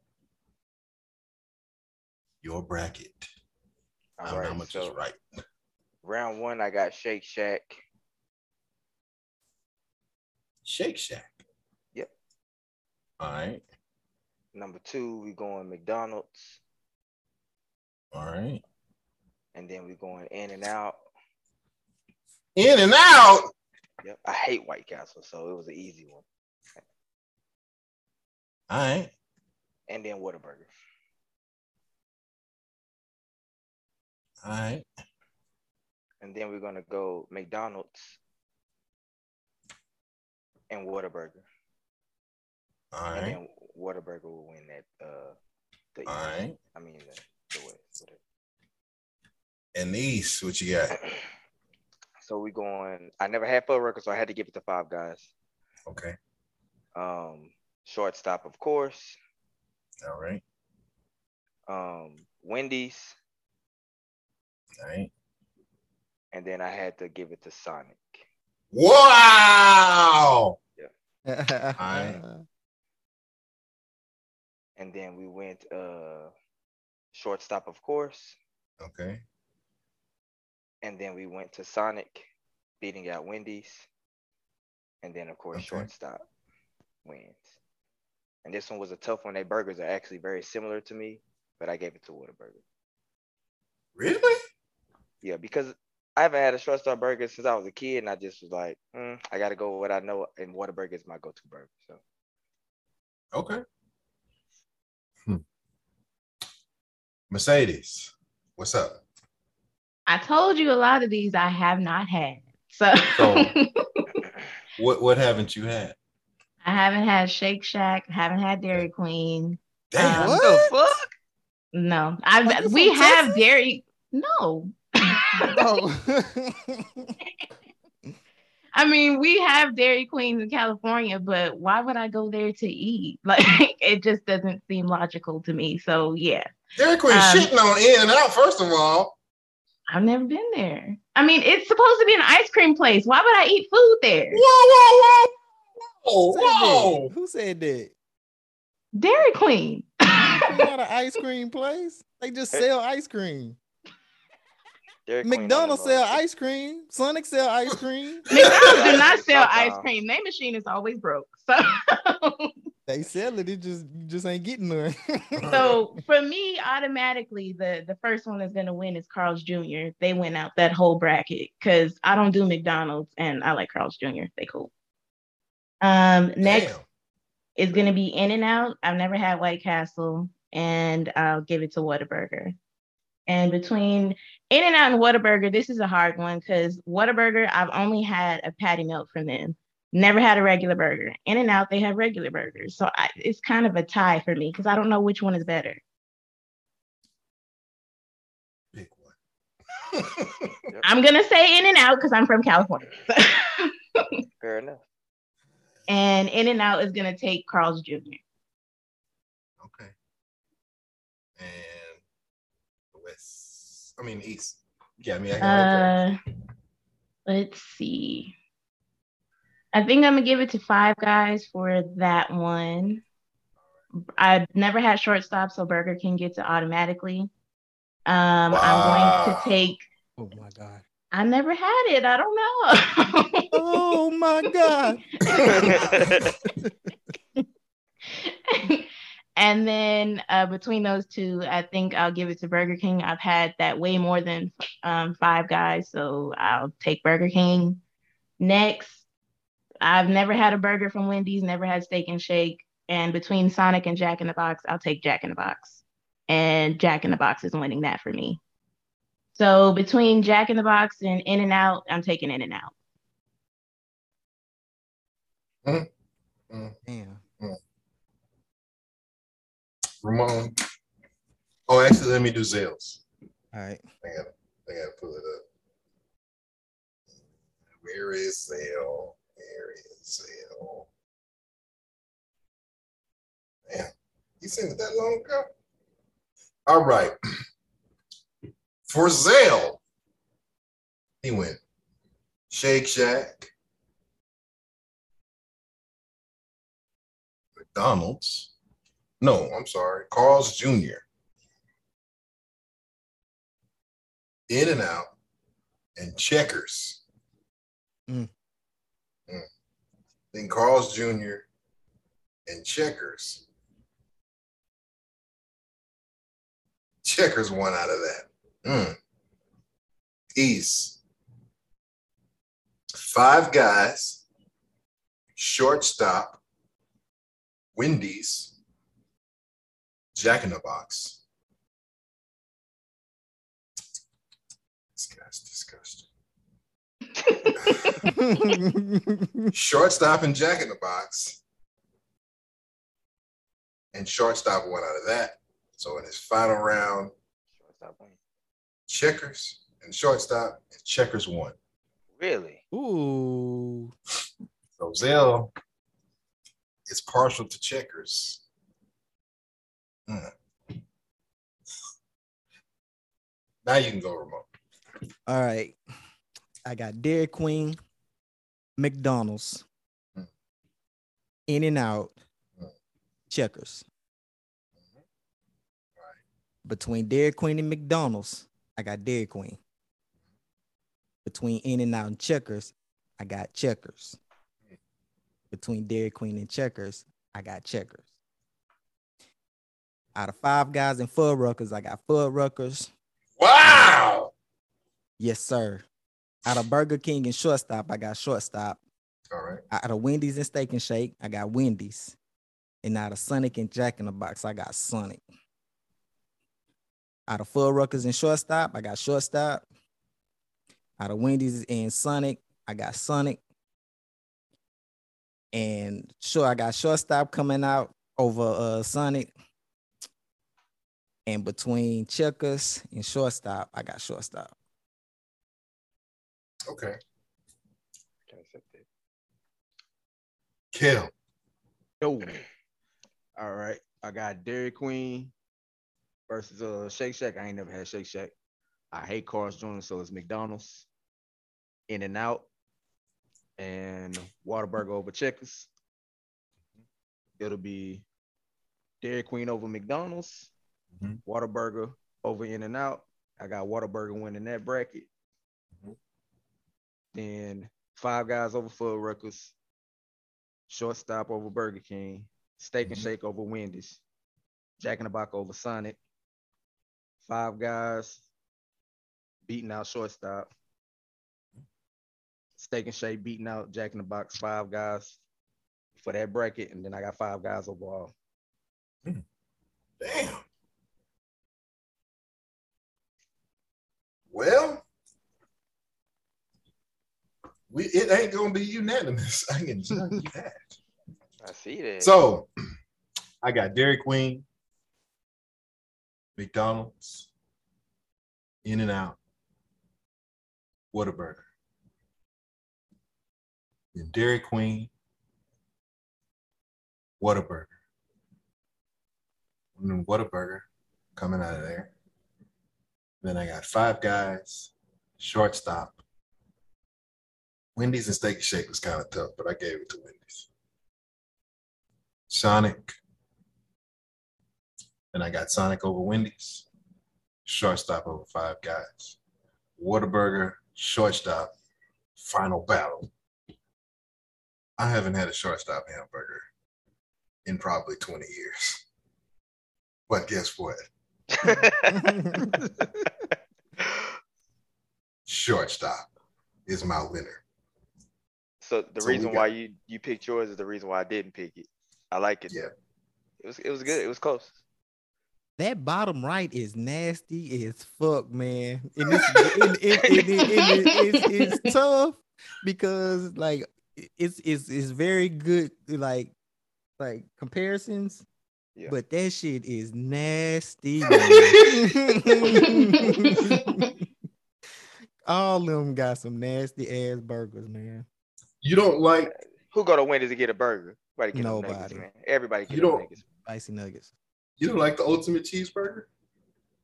your bracket. All don't know how right, much so right. round one, I got Shake Shack. Shake Shack. Yep. All right. Number two, we're going McDonald's, All right. and then we're going In and Out. In and out. Yep. I hate White Castle, so it was an easy one. All right. And then Whataburger. All right. And then we're gonna go McDonald's and Whataburger. All right. And then Whataburger will win that uh the East. All right. I mean the, the West. whatever. And the East, what you got? So we going I never had Fuddruckers, so I had to give it to five guys. Okay. Um shortstop, of course. All right. Um Wendy's, All right. and then I had to give it to Sonic. Wow. Yeah. All right. And then we went uh shortstop, of course. Okay. And then we went to Sonic, beating out Wendy's. And then of course Okay. shortstop wins. And this one was a tough one. Their burgers are actually very similar to me, but I gave it to Whataburger. Really? Yeah, because I haven't had a shortstop burger since I was a kid, and I just was like, mm, I gotta go with what I know, and Whataburger is my go-to burger. So Okay. Hmm. Mercedes, what's up? I told you a lot of these I have not had. So So- What what haven't you had? I haven't had Shake Shack, haven't had Dairy Queen. Damn. Um, What the fuck? No, I we have Texas? Dairy. No, Oh. I mean we have Dairy Queens in California, but why would I go there to eat? Like it just doesn't seem logical to me. So yeah, Dairy Queen Um, shitting on In and Out, first of all. I've never been there. I mean, it's supposed to be an ice cream place. Why would I eat food there? Whoa, whoa, whoa. Who said that? Whoa. Who said that? Dairy Queen. It's not an ice cream place. They just sell ice cream. Dairy McDonald's sell ice cream. Sonic sell ice cream. McDonald's do not sell ice cream. Their machine is always broke. So They sell it. It just just ain't getting none. so for me, automatically the the first one that's gonna win is Carl's Jr. They went out that whole bracket because I don't do McDonald's and I like Carl's Jr. They cool. Um next Damn. is gonna be In and Out. I've never had White Castle, and I'll give it to Whataburger. And between In and Out and Whataburger, this is a hard one because Whataburger, I've only had a patty melt from them. Never had a regular burger. In and Out, they have regular burgers. So I, it's kind of a tie for me because I don't know which one is better. Big one. I'm gonna say In and Out because I'm from California. Fair enough. And In and Out is gonna take Carl's Jr. okay. And West. I mean East. Yeah, I mean I can Uh, let's see. I think I'm gonna give it to Five Guys for that one. I've never had shortstop, so Burger King gets it automatically. Um, I'm going to take. oh my god. I never had it. I don't know. Oh my god. and then uh, between those two, I think I'll give it to Burger King. I've had that way more than um, Five Guys, so I'll take Burger King. Next, I've never had a burger from Wendy's, never had Steak and Shake. And between Sonic and Jack in the Box, I'll take Jack in the Box. And Jack in the Box is winning that for me. So between Jack in the Box and In and Out, I'm taking In and Out. Mm. Mm. Damn. Mm. Ramon. Oh, actually, let me do Zales. All right. I gotta, I gotta pull it up. Where is Zale? Where is Zale? Man, you seen it that long ago? All right. For Zale, he went Shake Shack, McDonald's. No, I'm sorry, Carl's Jr. In and Out, and Checkers. Mm. Mm. Then Carl's Jr. and Checkers. Checkers one out of that. Mm. East. Five guys, shortstop, Wendy's, Jack in the Box. This guy's disgusting. shortstop and Jack in the Box. And shortstop went out of that. So in his final round, checkers and shortstop, and checkers won. Really? Ooh. So Zell is partial to checkers. Hmm. Now you can go remote. All right. I got Dairy Queen, McDonald's, Mm. In and Out, Mm. Checkers. Between Dairy Queen and McDonald's, I got Dairy Queen. Between In and Out and Checkers, I got Checkers. Between Dairy Queen and Checkers, I got Checkers. Out of five guys in Fuddruckers, I got Fuddruckers. Wow. Yes, sir. Out of Burger King and Shortstop, I got Shortstop. All right. Out of Wendy's and Steak and Shake, I got Wendy's. And out of Sonic and Jack in the Box, I got Sonic. Out of Fuddruckers and Shortstop, I got Shortstop. Out of Wendy's and Sonic, I got Sonic. And sure, I got Shortstop coming out over uh Sonic. And between Checkers and Shortstop, I got Shortstop. Okay. Kill. Yo. All right. I got Dairy Queen versus uh Shake Shack. I ain't never had Shake Shack. I hate Carl's Jr., so it's McDonald's, In and Out, and Whataburger over Checkers. It'll be Dairy Queen over McDonald's, Mhm. Whataburger over In and Out. I got Whataburger winning that bracket. Mhm. Then Five Guys over Fuddruckers, Shortstop over Burger King, Steak and Mhm. Shake over Wendy's, Jack in the Box over Sonic, Five Guys beating out Shortstop, Steak and Shake beating out Jack in the Box, Five Guys for that bracket, and then I got Five Guys overall. Hmm. Damn. Well, we it ain't gonna be unanimous. I can tell you that. I see that. So I got Dairy Queen, McDonald's, In and Out, Whataburger. Then Dairy Queen, Whataburger. And then Whataburger coming out of there. Then I got Five Guys, Shortstop. Wendy's and Steak and Shake was kind of tough, but I gave it to Wendy's. Sonic. Then I got Sonic over Wendy's, shortstop over Five Guys, Whataburger, shortstop, final battle. I haven't had a shortstop hamburger in probably 20 years. But guess what? Shortstop is my winner. so the So reason got- why you you picked yours is the reason why I didn't pick it. I like it. Yeah. It was it was good. It was close. That bottom right is nasty as fuck, man. And it's, and- and- and- and- and it's, it's tough because like it's it's it's very good like like comparisons, Yeah. But that shit is nasty. man. All them got some nasty ass burgers, man. You don't like Who go to Wendy's to get a burger? Everybody get them nuggets, Nobody. man. Everybody get You don't- nuggets. Spicy nuggets you don't like the ultimate cheeseburger?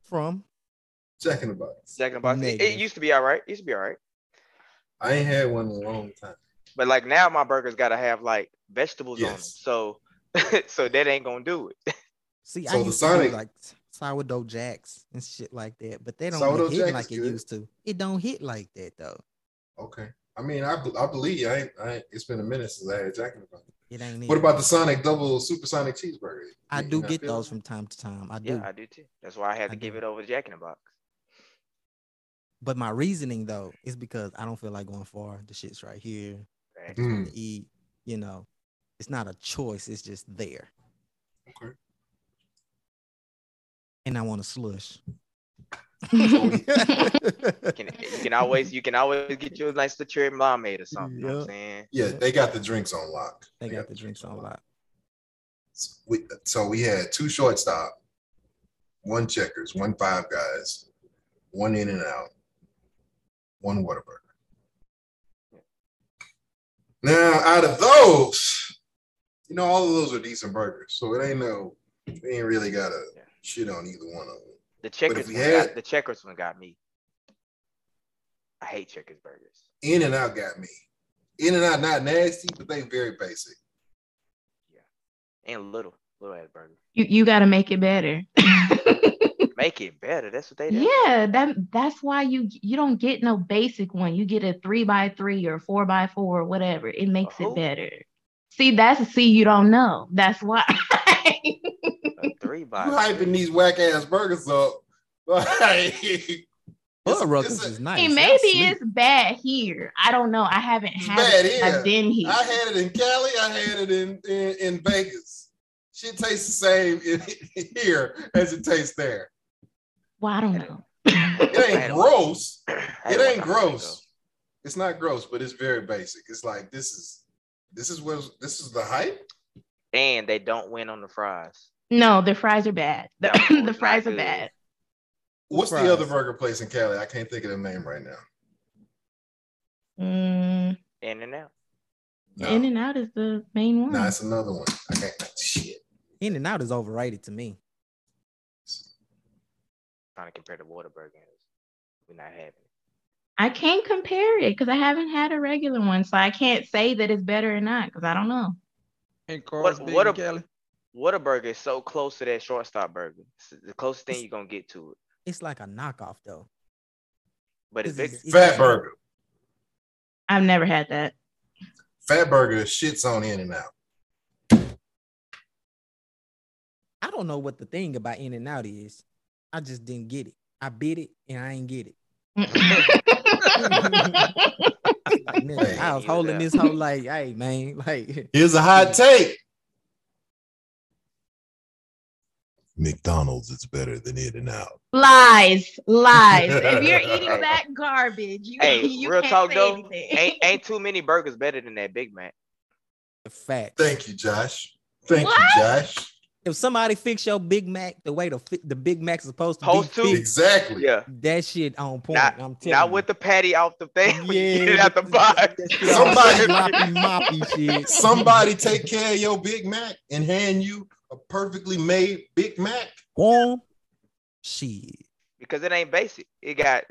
from Jack in the Box. Jack in the Box. It, it used to be all right. It used to be all right. I ain't had one in a long time. But like now my burgers gotta have like vegetables on them. So so that ain't gonna do it. See, So I the used to do like sourdough jacks and shit like that, but they don't hit be like it good. used to. It don't hit like that though. Okay. I mean, I, I believe you. I ain't, I ain't, it's been a minute since I had Jack in the Box. It ain't. What about the Sonic double supersonic cheeseburger? I do get those from time to time. I do. Yeah, I do too. That's why I had I to give do. it over to Jack in the Box. But my reasoning though is because I don't feel like going far. The shit's right here. Right? Mm, To eat, you know, it's not a choice. It's just there. okay. And I want a slush. You can, you can always you can always get you a nice little cherry limeade or something. You know what I'm Yeah. saying? Yeah, they got the drinks on lock. they got the drinks on lock. We, so we had two shortstop, one checkers, one five guys, one in and out, one Whataburger. Now, out of those, you know, all of those are decent burgers. So it ain't no, we ain't really got to Yeah. shit on either one of them. The checkers one had- got, the checkers one got me. I hate checkers burgers. In and out got me. In and out, not nasty, but they very basic. Yeah. And little, little ass burger. You you gotta make it better. Make it better. That's what they do. yeah, that that's why you you don't get no basic one. You get a three by three or four by four or whatever. It makes who? it oh. better. See, that's a C you don't know. That's why. A three You hyping these whack ass burgers up. Like, Fuddruckers it's a- is nice. Hey, maybe sleep. it's bad here. I don't know. I haven't It's had bad it. here. I've been here. I had it in Cali. I had it in, in, in Vegas. Shit tastes the same in, here as it tastes there. well, I don't know. It ain't gross. It ain't gross. It's not gross, but it's very basic. It's like this is this is what this is the hype. And they don't win on the fries. No, the fries are bad. The, That the fries are bad. What's Fries. the other burger place in Cali? I can't think of the name right now. Mm, In and out. No, In and out is the main one. no, it's another one. I can't. Shit. In and out is overrated to me. Trying to compare to Whataburger. We're not having it. I can't compare it because I haven't had a regular one, so I can't say that it's better or not because I don't know. And Carl's What- big what in a- Cali. Whataburger is so close to that shortstop burger. It's the closest thing you're gonna get to it. It's like a knockoff though. But it's This bigger. is- it's Fat just- Burger. I've never had that. Fat Burger shits on In and Out. I don't know what the thing about In and Out is. I just didn't get it. I bit it and I ain't get it. Like, nigga, I was holding this whole like, hey man, like Here's a hot take. McDonald's is better than In and Out. lies, lies. If you're eating that garbage, you, Hey, you real can't talk say though, anything. ain't ain't too many burgers better than that Big Mac. fact. Thank you, Josh. Thank What? you, Josh. If somebody fix your Big Mac the way the fi- the Big Mac's supposed to Supposed be, to? fixed, Exactly. Yeah. that shit on point. Not, I'm telling you. not you. with the patty off the thing. when you yeah, get it out the box. Somebody- on sloppy moppy shit. Somebody take care of your Big Mac and hand you a perfectly made Big Mac. Warm shit. because it ain't basic. It got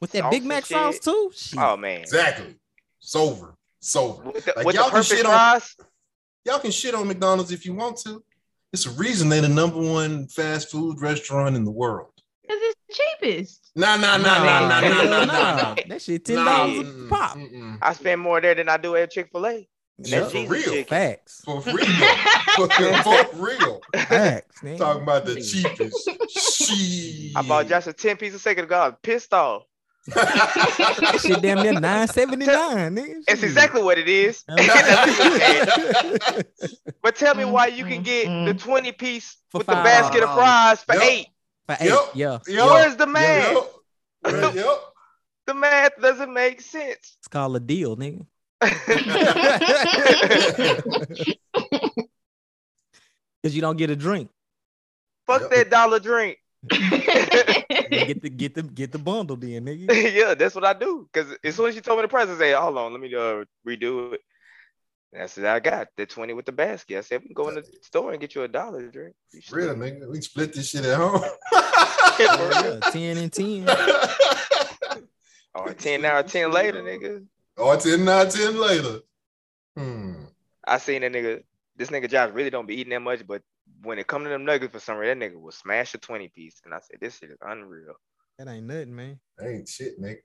With that Big Mac shit. sauce too? Shit. oh man. Exactly. It's over. It's over. With the, Like, with y'all can perfect shit on- Y'all can shit on McDonald's if you want to. It's a reason they're the number one fast food restaurant in the world. Because it's cheapest. Nah, nah, nah, nah, nah, nah, hell nah, no. nah. That shit ten Nah, dollars mm-mm, a pop. mm-mm. I spend more there than I do at Chick Fil A. Yeah, That's for real. chicken. Facts. For real. for real. Facts. man. Talking about the cheapest. Shit. I bought Josh a ten piece a second ago. I was pissed off. Shit damn near nine seventy nine, nigga. It's exactly what it is. That's what it is. but tell me why you can mm-hmm. get the twenty piece For with the basket of fries for Yep. eight. For eight, Yup. yeah. Yup. Where's the math? Yep. Yep. The math doesn't make sense. It's called a deal, nigga. Cause you don't get a drink. Fuck that dollar drink. get the get the get the bundle then, nigga. yeah, that's what I do. Cause as soon as she told me the price, I say, hold on, let me uh, redo it. That's what I got. The 20 with the basket. I said, we can go in the store and get you a dollar drink. You should- Real nigga, we split this shit at home. Yeah, ten and ten. Or 10 now, 10 later, nigga. Or 10 9, 10 later. Hmm. I seen that nigga. This nigga Josh really don't be eating that much, but when it come to them nuggets for some reason, that nigga will smash a 20 piece. And I said, this shit is unreal. That ain't nothing, man. That ain't shit, nigga.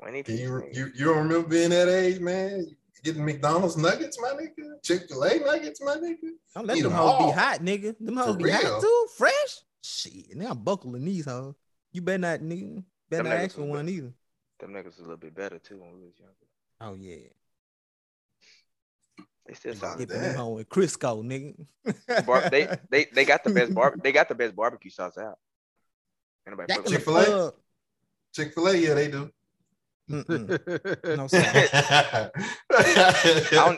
20 Can piece. you, nigga. you you don't remember being that age, man? Getting McDonald's nuggets, my nigga. Chick-fil-A nuggets, my nigga. Don't let Eat them 'em hoes be hot, nigga. Them hoes For be hot too, fresh. Shit, now I'm buckling these hoes. You better not, nigga. Better Them not ask for one good. either. Them niggas was a little bit better too when we was younger. Oh yeah, They still Like sound dipping that. them hoes with Crisco, nigga. bar- they, they they got the best bar they got the best barbecue sauce out. Ain't nobody Back fuck in with the Chick-fil-A? Chick-fil-A, yeah, they do. No, I.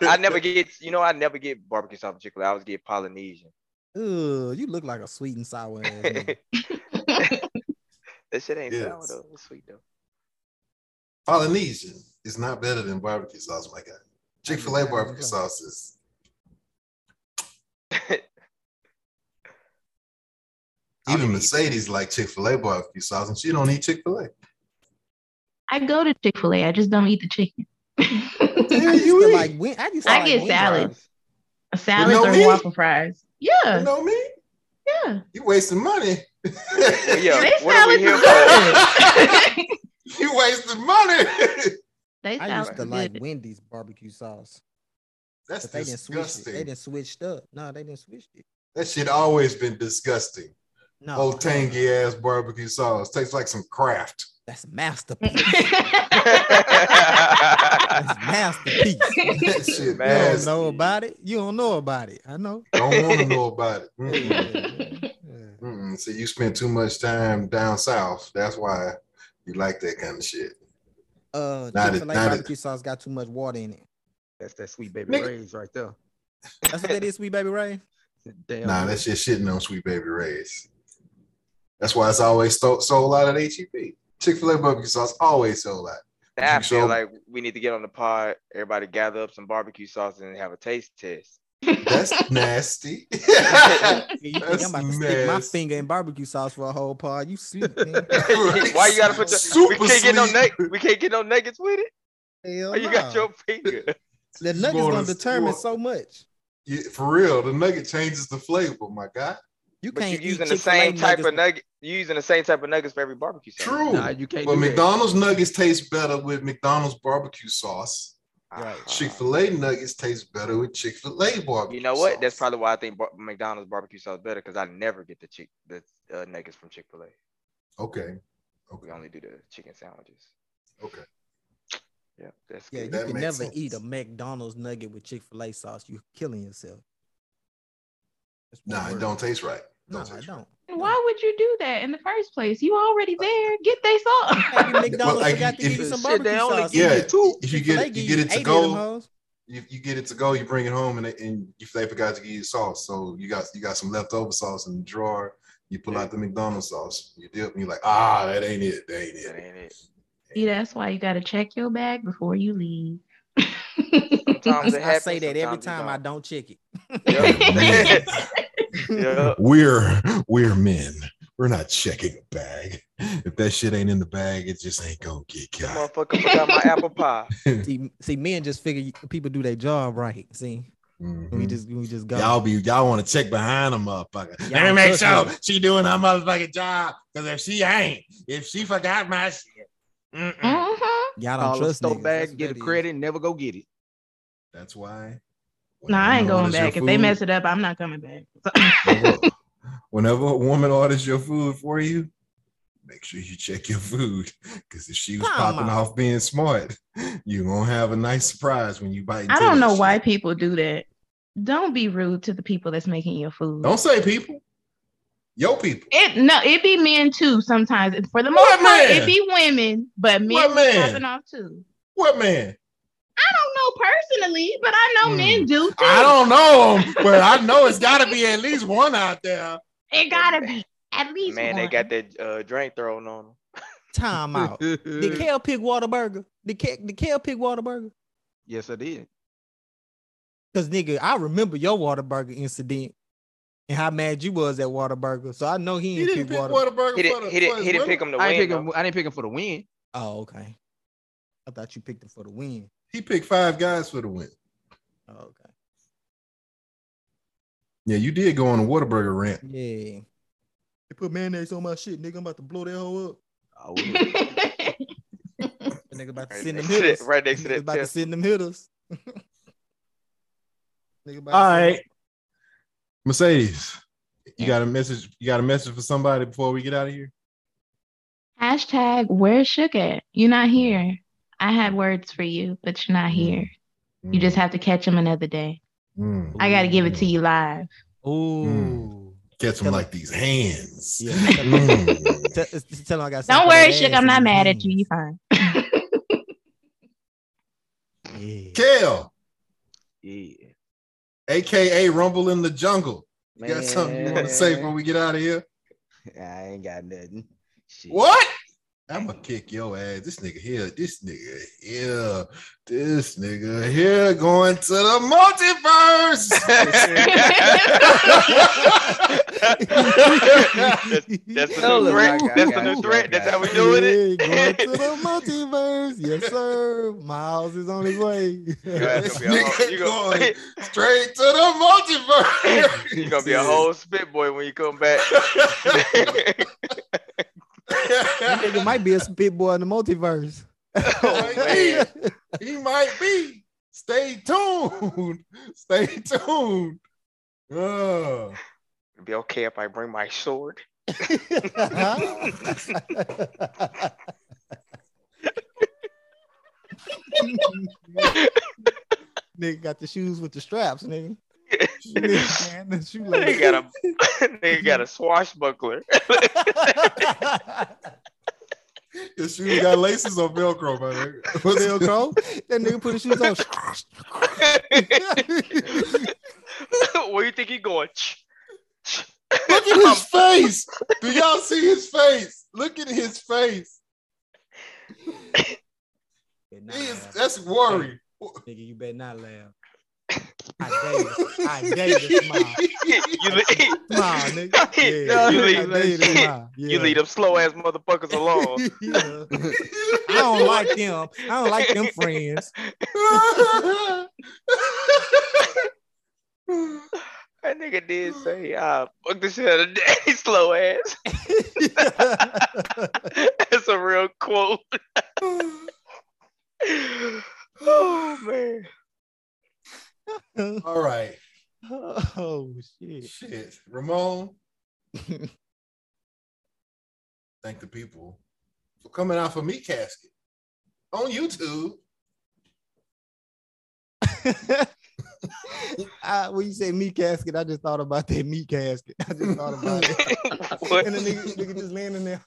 I, never get you know I never get barbecue sauce from Chick-fil-A. I always get Polynesian. Ugh, you look like a sweet and sour ass nigga. that shit ain't sour though. It's sweet though. Polynesian is not better than barbecue sauce, my guy. Chick-fil-A barbecue sauce is even Mercedes like Chick-fil-A barbecue sauce, and she don't eat Chick-fil-A. I go to Chick Fil A. I just don't eat the chicken. Yeah, I you eat. like win. I used I like get salads. fries. Salads no or meat? waffle fries. Yeah, You know me? yeah. You wasting money. Well, yeah, They what are we salads here for? good. you wasted money. they I salads used to are like good. Wendy's barbecue sauce, That's but they didn't switch it. They didn't switched up. No, they didn't switch it. That shit always been disgusting. No, Old tangy ass barbecue sauce tastes like some craft. That's masterpiece. That's masterpiece. That shit You don't know about it. You don't know about it. I know. Don't want to know about it. Mm-mm. Yeah, yeah. Mm-mm. See, you spent too much time down south. That's why you like that kind of shit. Uh, Not it- Chick-fil-A not it. barbecue sauce got too much water in it. That's that sweet baby Nigga. Ray's right there. That's what that is, sweet baby Ray. Damn. Nah, that's just shitting on Sweet Baby Ray's. That's why it's always sto- sold out at HEB. Chick fil A barbecue sauce always sold out. Now I feel sure? like we need to get on the pod. Everybody gather up some barbecue sauce and have a taste test. That's nasty. You think That's I'm about to stick my nasty. finger in barbecue sauce for a whole pod? You sleep, man. Why you gotta put your Super we can't get no sweet. nug- we can't get no nuggets with it? Hell Why you got no. your finger? The nuggets wanna- gonna determine you so much. Yeah, for real, the nugget changes the flavor, my guy. You But can't you're eat using the Chick-fil-A same type nuggets of nugget. You're using the same type of nuggets for every barbecue sauce. True. Nah, you can't but do that. McDonald's nuggets taste better with McDonald's barbecue sauce. Right. Chick fil A nuggets taste better with Chick fil A barbecue You know what? That's probably why I think bar- McDonald's barbecue sauce better because I never get the chick the uh, nuggets from Chick Fil A. Okay. We Okay. only do the chicken sandwiches. Okay. Yeah, that's Yeah, good. you That can makes never eat a. McDonald's nugget with Chick Fil A sauce. You're killing yourself. That's one Nah, it don't taste right. No, Don't I taste right. don't. Why would you do that in the first place? You already there. Get they sauce. Maybe McDonald's like, forgot to if- give you some Shit, barbecue only sauce. Yeah, you two. if you get you get it to eight go, hoes. you, you get it to go, you bring it home, and it, and if they forgot to give you sauce, so you got you got some leftover sauce in the drawer. You pull out the McDonald's sauce, you dip, and you're like, ah, that ain't it, that ain't That it. ain't it. See, that's why you gotta check your bag before you leave. Sometimes it I say that every time I don't. don't check it. Yeah. yeah. We're we're men. We're not checking a bag. If that shit ain't in the bag, it just ain't gonna get That got. motherfucker forgot my apple pie. See, see, men just figure people do their job right. See, we Mhm. just we just go. Y'all be y'all want to check behind them, motherfucker. Let me Y'all make sure me. she doing her motherfucking job. Cause if she ain't, if she forgot my shit, mm-mm. Mm-hmm. Y'all don't Call trust store bag, That's get a that is. credit, never go get it. that's why. When No, I ain't going back. If they mess it up, I'm not coming back. whenever, whenever a woman orders your food for you, make sure you check your food. Because if she was Come popping on. off being smart, you're gonna have a nice surprise when you bite. I don't know shit. why people do that. Don't be rude to the people that's making your food. Don't say people. Yo, people. It no, it be men too sometimes. For the most What part, man? it be women, but men What man? popping off too. What man? I don't know personally, but I know Hmm. men do too. I don't know him, but I know it's got to be at least one out there. It gotta be at least Man, they got that uh, drink thrown on them. Time out. Did Kale pick Whataburger? Did Kale, did Kale pick Whataburger? Yes, I did. Cause nigga, I remember your Whataburger incident and how mad you was at Whataburger. So I know he, He didn't pick pick Whataburger. He didn't. the He didn't. his He didn't pick him to I didn't win. pick him. I didn't pick him for the win. Oh, okay. I thought you picked him for the win. He picked five guys for the win. Oh, okay. Yeah, you did go on a Whataburger rant. Yeah. They put mayonnaise on my shit, nigga. I'm about to blow that hoe up. I would. Nigga about to Right send them next to that- hitters. right next to Nigga that about to send them hitters. nigga about to All send right. Mercedes, you got a message. You got a message for somebody before we get out of here. Hashtag where's Sugar? You're not here. I had words for you, but you're not here. You just have to catch them another day. Mm. I gotta give it to you live. Ooh. Catch them like these hands. Yeah. Mm. Tell, tell I got Don't worry, that Sugar. ass I'm not mad at hands. you. You fine. Yeah. Kale, Yeah. aka Rumble in the Jungle. You got something you want to say Man. before we get out of here? I ain't got nothing. Shit. What? I'm gonna kick your ass. This nigga here, this nigga here, this nigga here going to the multiverse. That's the new threat. That's I the new threat. That's how we you. doing it. going to the multiverse. Yes, sir. Miles is on his way. That's this gonna be a whole- nigga you gonna- going straight to the multiverse. You're gonna be a whole spit boy when you come back. That nigga might be a spit boy in the multiverse. oh he might be. Stay tuned. Stay tuned. Uh, It'd be okay if I bring my sword. nigga got the shoes with the straps, nigga. Nigga, man, the They got a they got a swashbuckler. your shoes got laces on Velcro, man. What's Velcro. That nigga put his shoes on. Where you think he going? Look at his face. Do y'all see his face? Look at his face. He is, that's worry. Nigga, you better not laugh. I dare you. I dare you to smile. you, leave, Smile, nigga. Yeah. You leave- you to smile. you Yeah. leave them slow ass motherfuckers alone. Yeah. I don't like them. I don't like them friends. That nigga did say, ah, fuck this shit out of daddy, slow ass. That's a real quote. oh man. All right. oh shit. Shit. Ramon, thank the people for coming out for Meat Casket on YouTube. I, when you say meat casket, I just thought about that meat casket. I just thought about it. And the nigga, nigga just laying in there.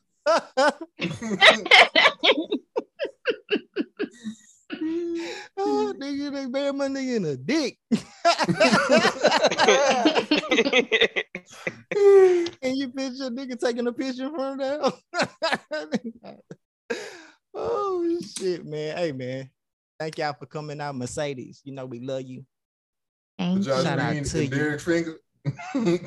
Mm-hmm. oh, mm-hmm. nigga, they bury my nigga in a dick. and you picture a nigga taking a picture in front of that. oh shit, man. Hey man. Thank y'all for coming out, Mercedes. You know we love you. Thank Josh Shout out to and you. Derek Finger.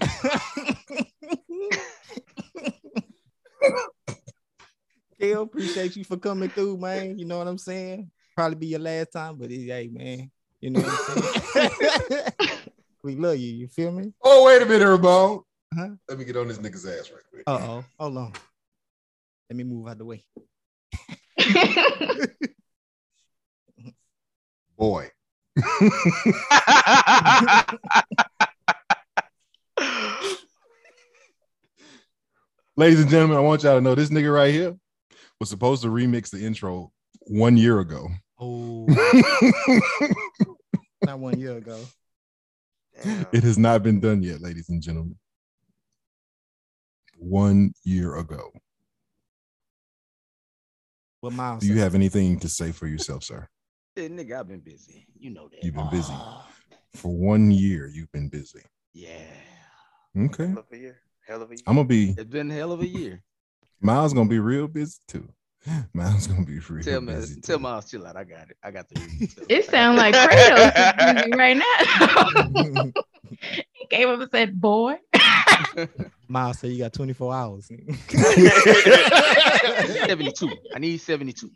Kale, appreciate you for coming through, man. You know what I'm saying? Probably be your last time, but it, hey, man. You know what I'm saying? we love you. You feel me? oh, wait a minute, Ramon. Huh? Let me get on this nigga's ass right quick. Uh oh. Hold on. Let me move out the way. Boy. Ladies and gentlemen, I want y'all to know this nigga right here was supposed to remix the intro one year ago. Oh, not one year ago. Damn. It has not been done yet, ladies and gentlemen. One year ago. What Miles? Do you have anything to say for yourself, sir? Yeah, nigga, I've been busy. You know that. You've been busy. Oh, For one year, you've been busy. Yeah. Okay. Look for you. Hell of a I'm gonna be It's been hell of a year. Miles gonna be real busy too. Miles gonna be free. Tell me, tell Miles, chill out. I got it. I got the review. It sounds like Kratos is right now. he came up and said, "Boy." Miles said you got 24 hours. 72. I need 72.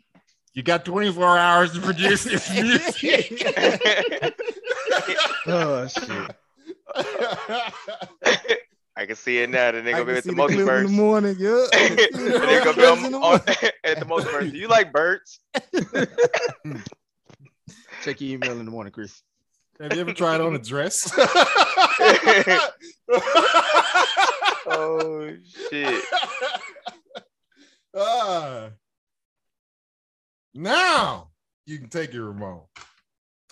You got 24 hours to produce this music. Oh shit. I can see it now. The nigga I gonna be can at the see the clip in the morning. Yeah. The nigga gonna be on, on, at the multiverse. Do you like birds? Check your email in the morning, Chris. Have you ever tried on a dress? Oh shit. Ah. now you can take it, Ramon.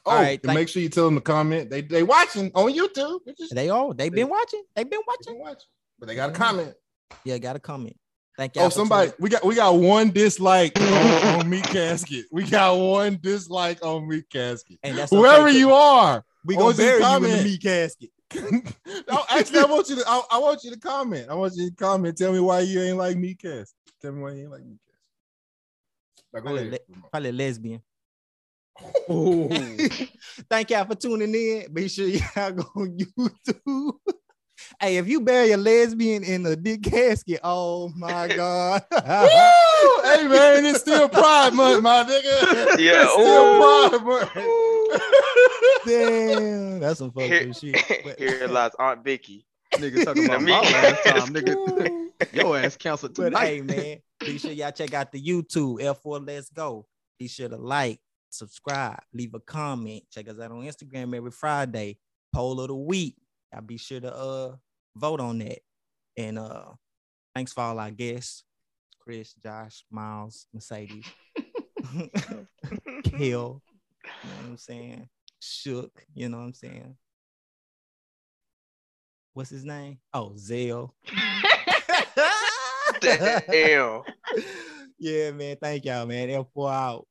Oh, All right, make sure you tell them to comment. They they watching on YouTube. They just They all they been watching. They been they watching. been watching, but they got a mm-hmm. comment. Yeah, got a comment. Thank you. Oh, somebody, we got we got one dislike on, on Meat Casket. We got one dislike on Meat Casket. And that's Whoever okay, you are, we I gonna want you to bury you in comment. the meat casket. no, actually, I want you to. I, I want you to comment. I want you to comment. Tell me why you ain't like Meat Casket. Tell me why you ain't like Meat Casket. Now go Probably, ahead. le- probably lesbian. Thank y'all for tuning in. Be sure y'all go on YouTube. hey, if you bury a lesbian in a dick casket, oh my god. Hey man, it's still Pride Month, my nigga. Yeah, it's still. Pride Month. Damn, that's some fucking Here, shit. But- here lies Aunt Vicky. Nigga talking about Me. my last time, nigga. Your ass canceled But tonight. hey, man, be sure y'all check out the YouTube L4 Let's Go. Be sure to like, subscribe, leave a comment. Check us out on Instagram every Friday. Poll of the week. I'll be sure to uh vote on that. And uh thanks for all our guests. Chris, Josh, Miles, Mercedes, Kill. You know what I'm saying? Shook, you know what I'm saying? What's his name? Oh, Zell. Damn. yeah, man. Thank y'all, man. L4 out.